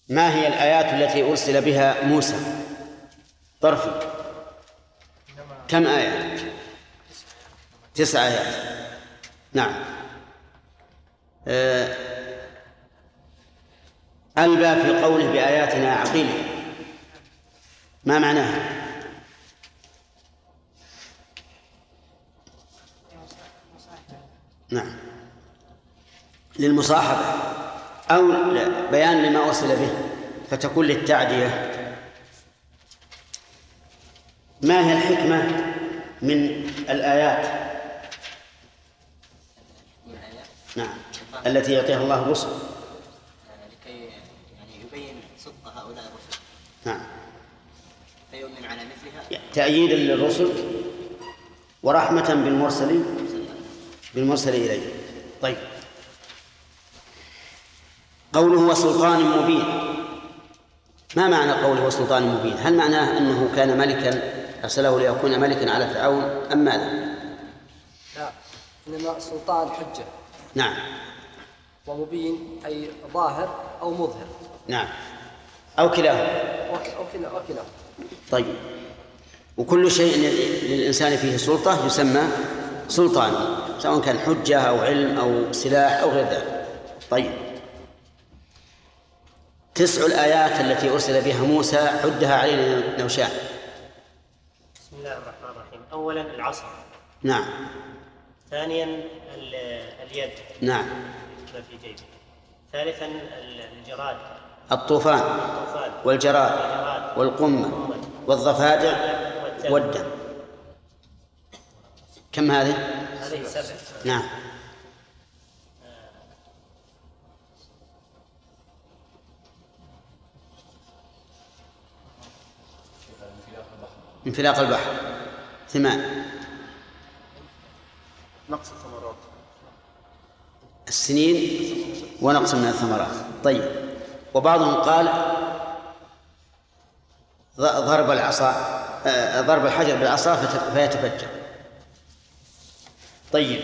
ما هي الآيات التي أرسل بها موسى؟ طرفي كم آية؟ تسع آيات. نعم. آه، ألبى في قوله بآياتنا عقيل ما معناها؟ نعم. للمصاحبة أو بيان لما أرسل به فتكون للتعدية. ما هي الحكمة من الآيات؟ نعم. التي يعطيها الله الرسل. لكي يعني يبين صدق هؤلاء الرسل. نعم. فيؤمن على مثلها. تأييدا للرسل ورحمة بالمرسل بالمرسل إليه. طيب. قوله وسلطان مبين. ما معنى قوله وسلطان مبين؟ هل معناه أنه كان ملكا أرسله ليكون ملكا على فرعون أم ماذا؟ لا إنما سلطان حجة. نعم. ومبين أي ظاهر أو مظهر. نعم. أو كلاهما. أو كلا أو كلا طيب. وكل شيء لل- للإنسان فيه سلطة يسمى سلطان سواء كان حجة أو علم أو سلاح أو غير ذلك. طيب. تسع الآيات التي أرسل بها موسى عدها علينا نوشان. بسم الله الرحمن الرحيم. أولا العصا نعم. ثانيا ال- اليد. نعم. ما في جيبه ثالثا ال- الجراد. الطوفان. الطوفان. والجراد. والجراد. والقمة. والضفادع. والدم. كم هذه؟ هذه سبع. نعم. انفلاق البحر. ثمان. نقص الثمرات. السنين ونقص من الثمرات. طيب. وبعضهم قال ضرب العصا آه، ضرب الحجر بالعصا فيتفجر. طيب.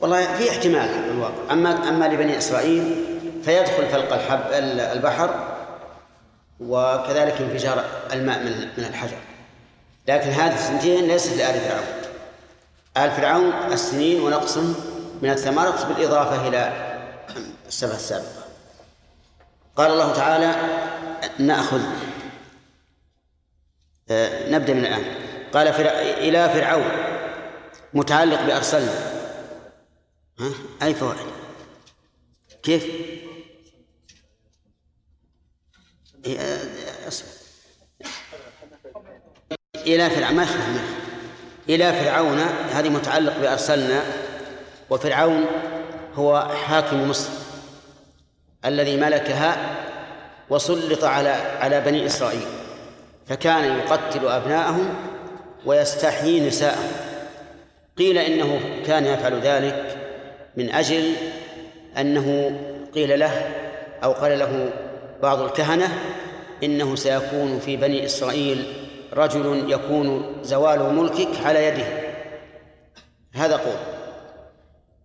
والله في احتمال في الواقع. اما أما لبني إسرائيل فيدخل فلق الحب ال- البحر وكذلك انفجار الماء من الحجر. لكن هذه السنتين ليست لآل فرعون. آل فرعون السنين ونقص من الثمرة بالإضافة إلى السبع السابقة. قال الله تعالى نأخذ آه، نبدأ من الآن. قال فرع... إلى فرعون متعلق بأرسلنا. ها؟ أي فوائد كيف؟ إيه، آه، أصبر. إلى فرعون ما يخالف إلى فرعون هذه متعلق بأرسلنا. وفرعون هو حاكم مصر الذي ملكها وسلط على على بني إسرائيل. فكان يقتل أبناءهم ويستحيي نساءهم. قيل إنه كان يفعل ذلك من أجل أنه قيل له أو قال له بعض الكهنة إنه سيكون في بني إسرائيل رجل يكون زوال ملكك على يده. هذا قول.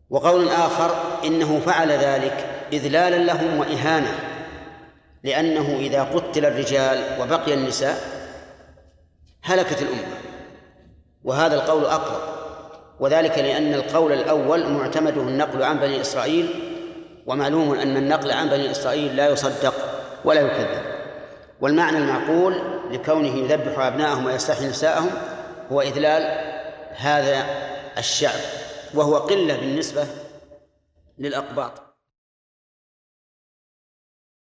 وقول آخر إنه فعل ذلك إذلالا لهم وإهانة لأنه إذا قتل الرجال وبقي النساء هلكت الأمة. وهذا القول أقرب. وذلك لأن القول الأول معتمده النقل عن بني إسرائيل ومعلوم أن النقل عن بني إسرائيل لا يصدق ولا يكذب. والمعنى المعقول لكونه يذبح أبناءهم ويستحيي نساءهم هو إذلال هذا الشعب وهو قلة بالنسبة للأقباط.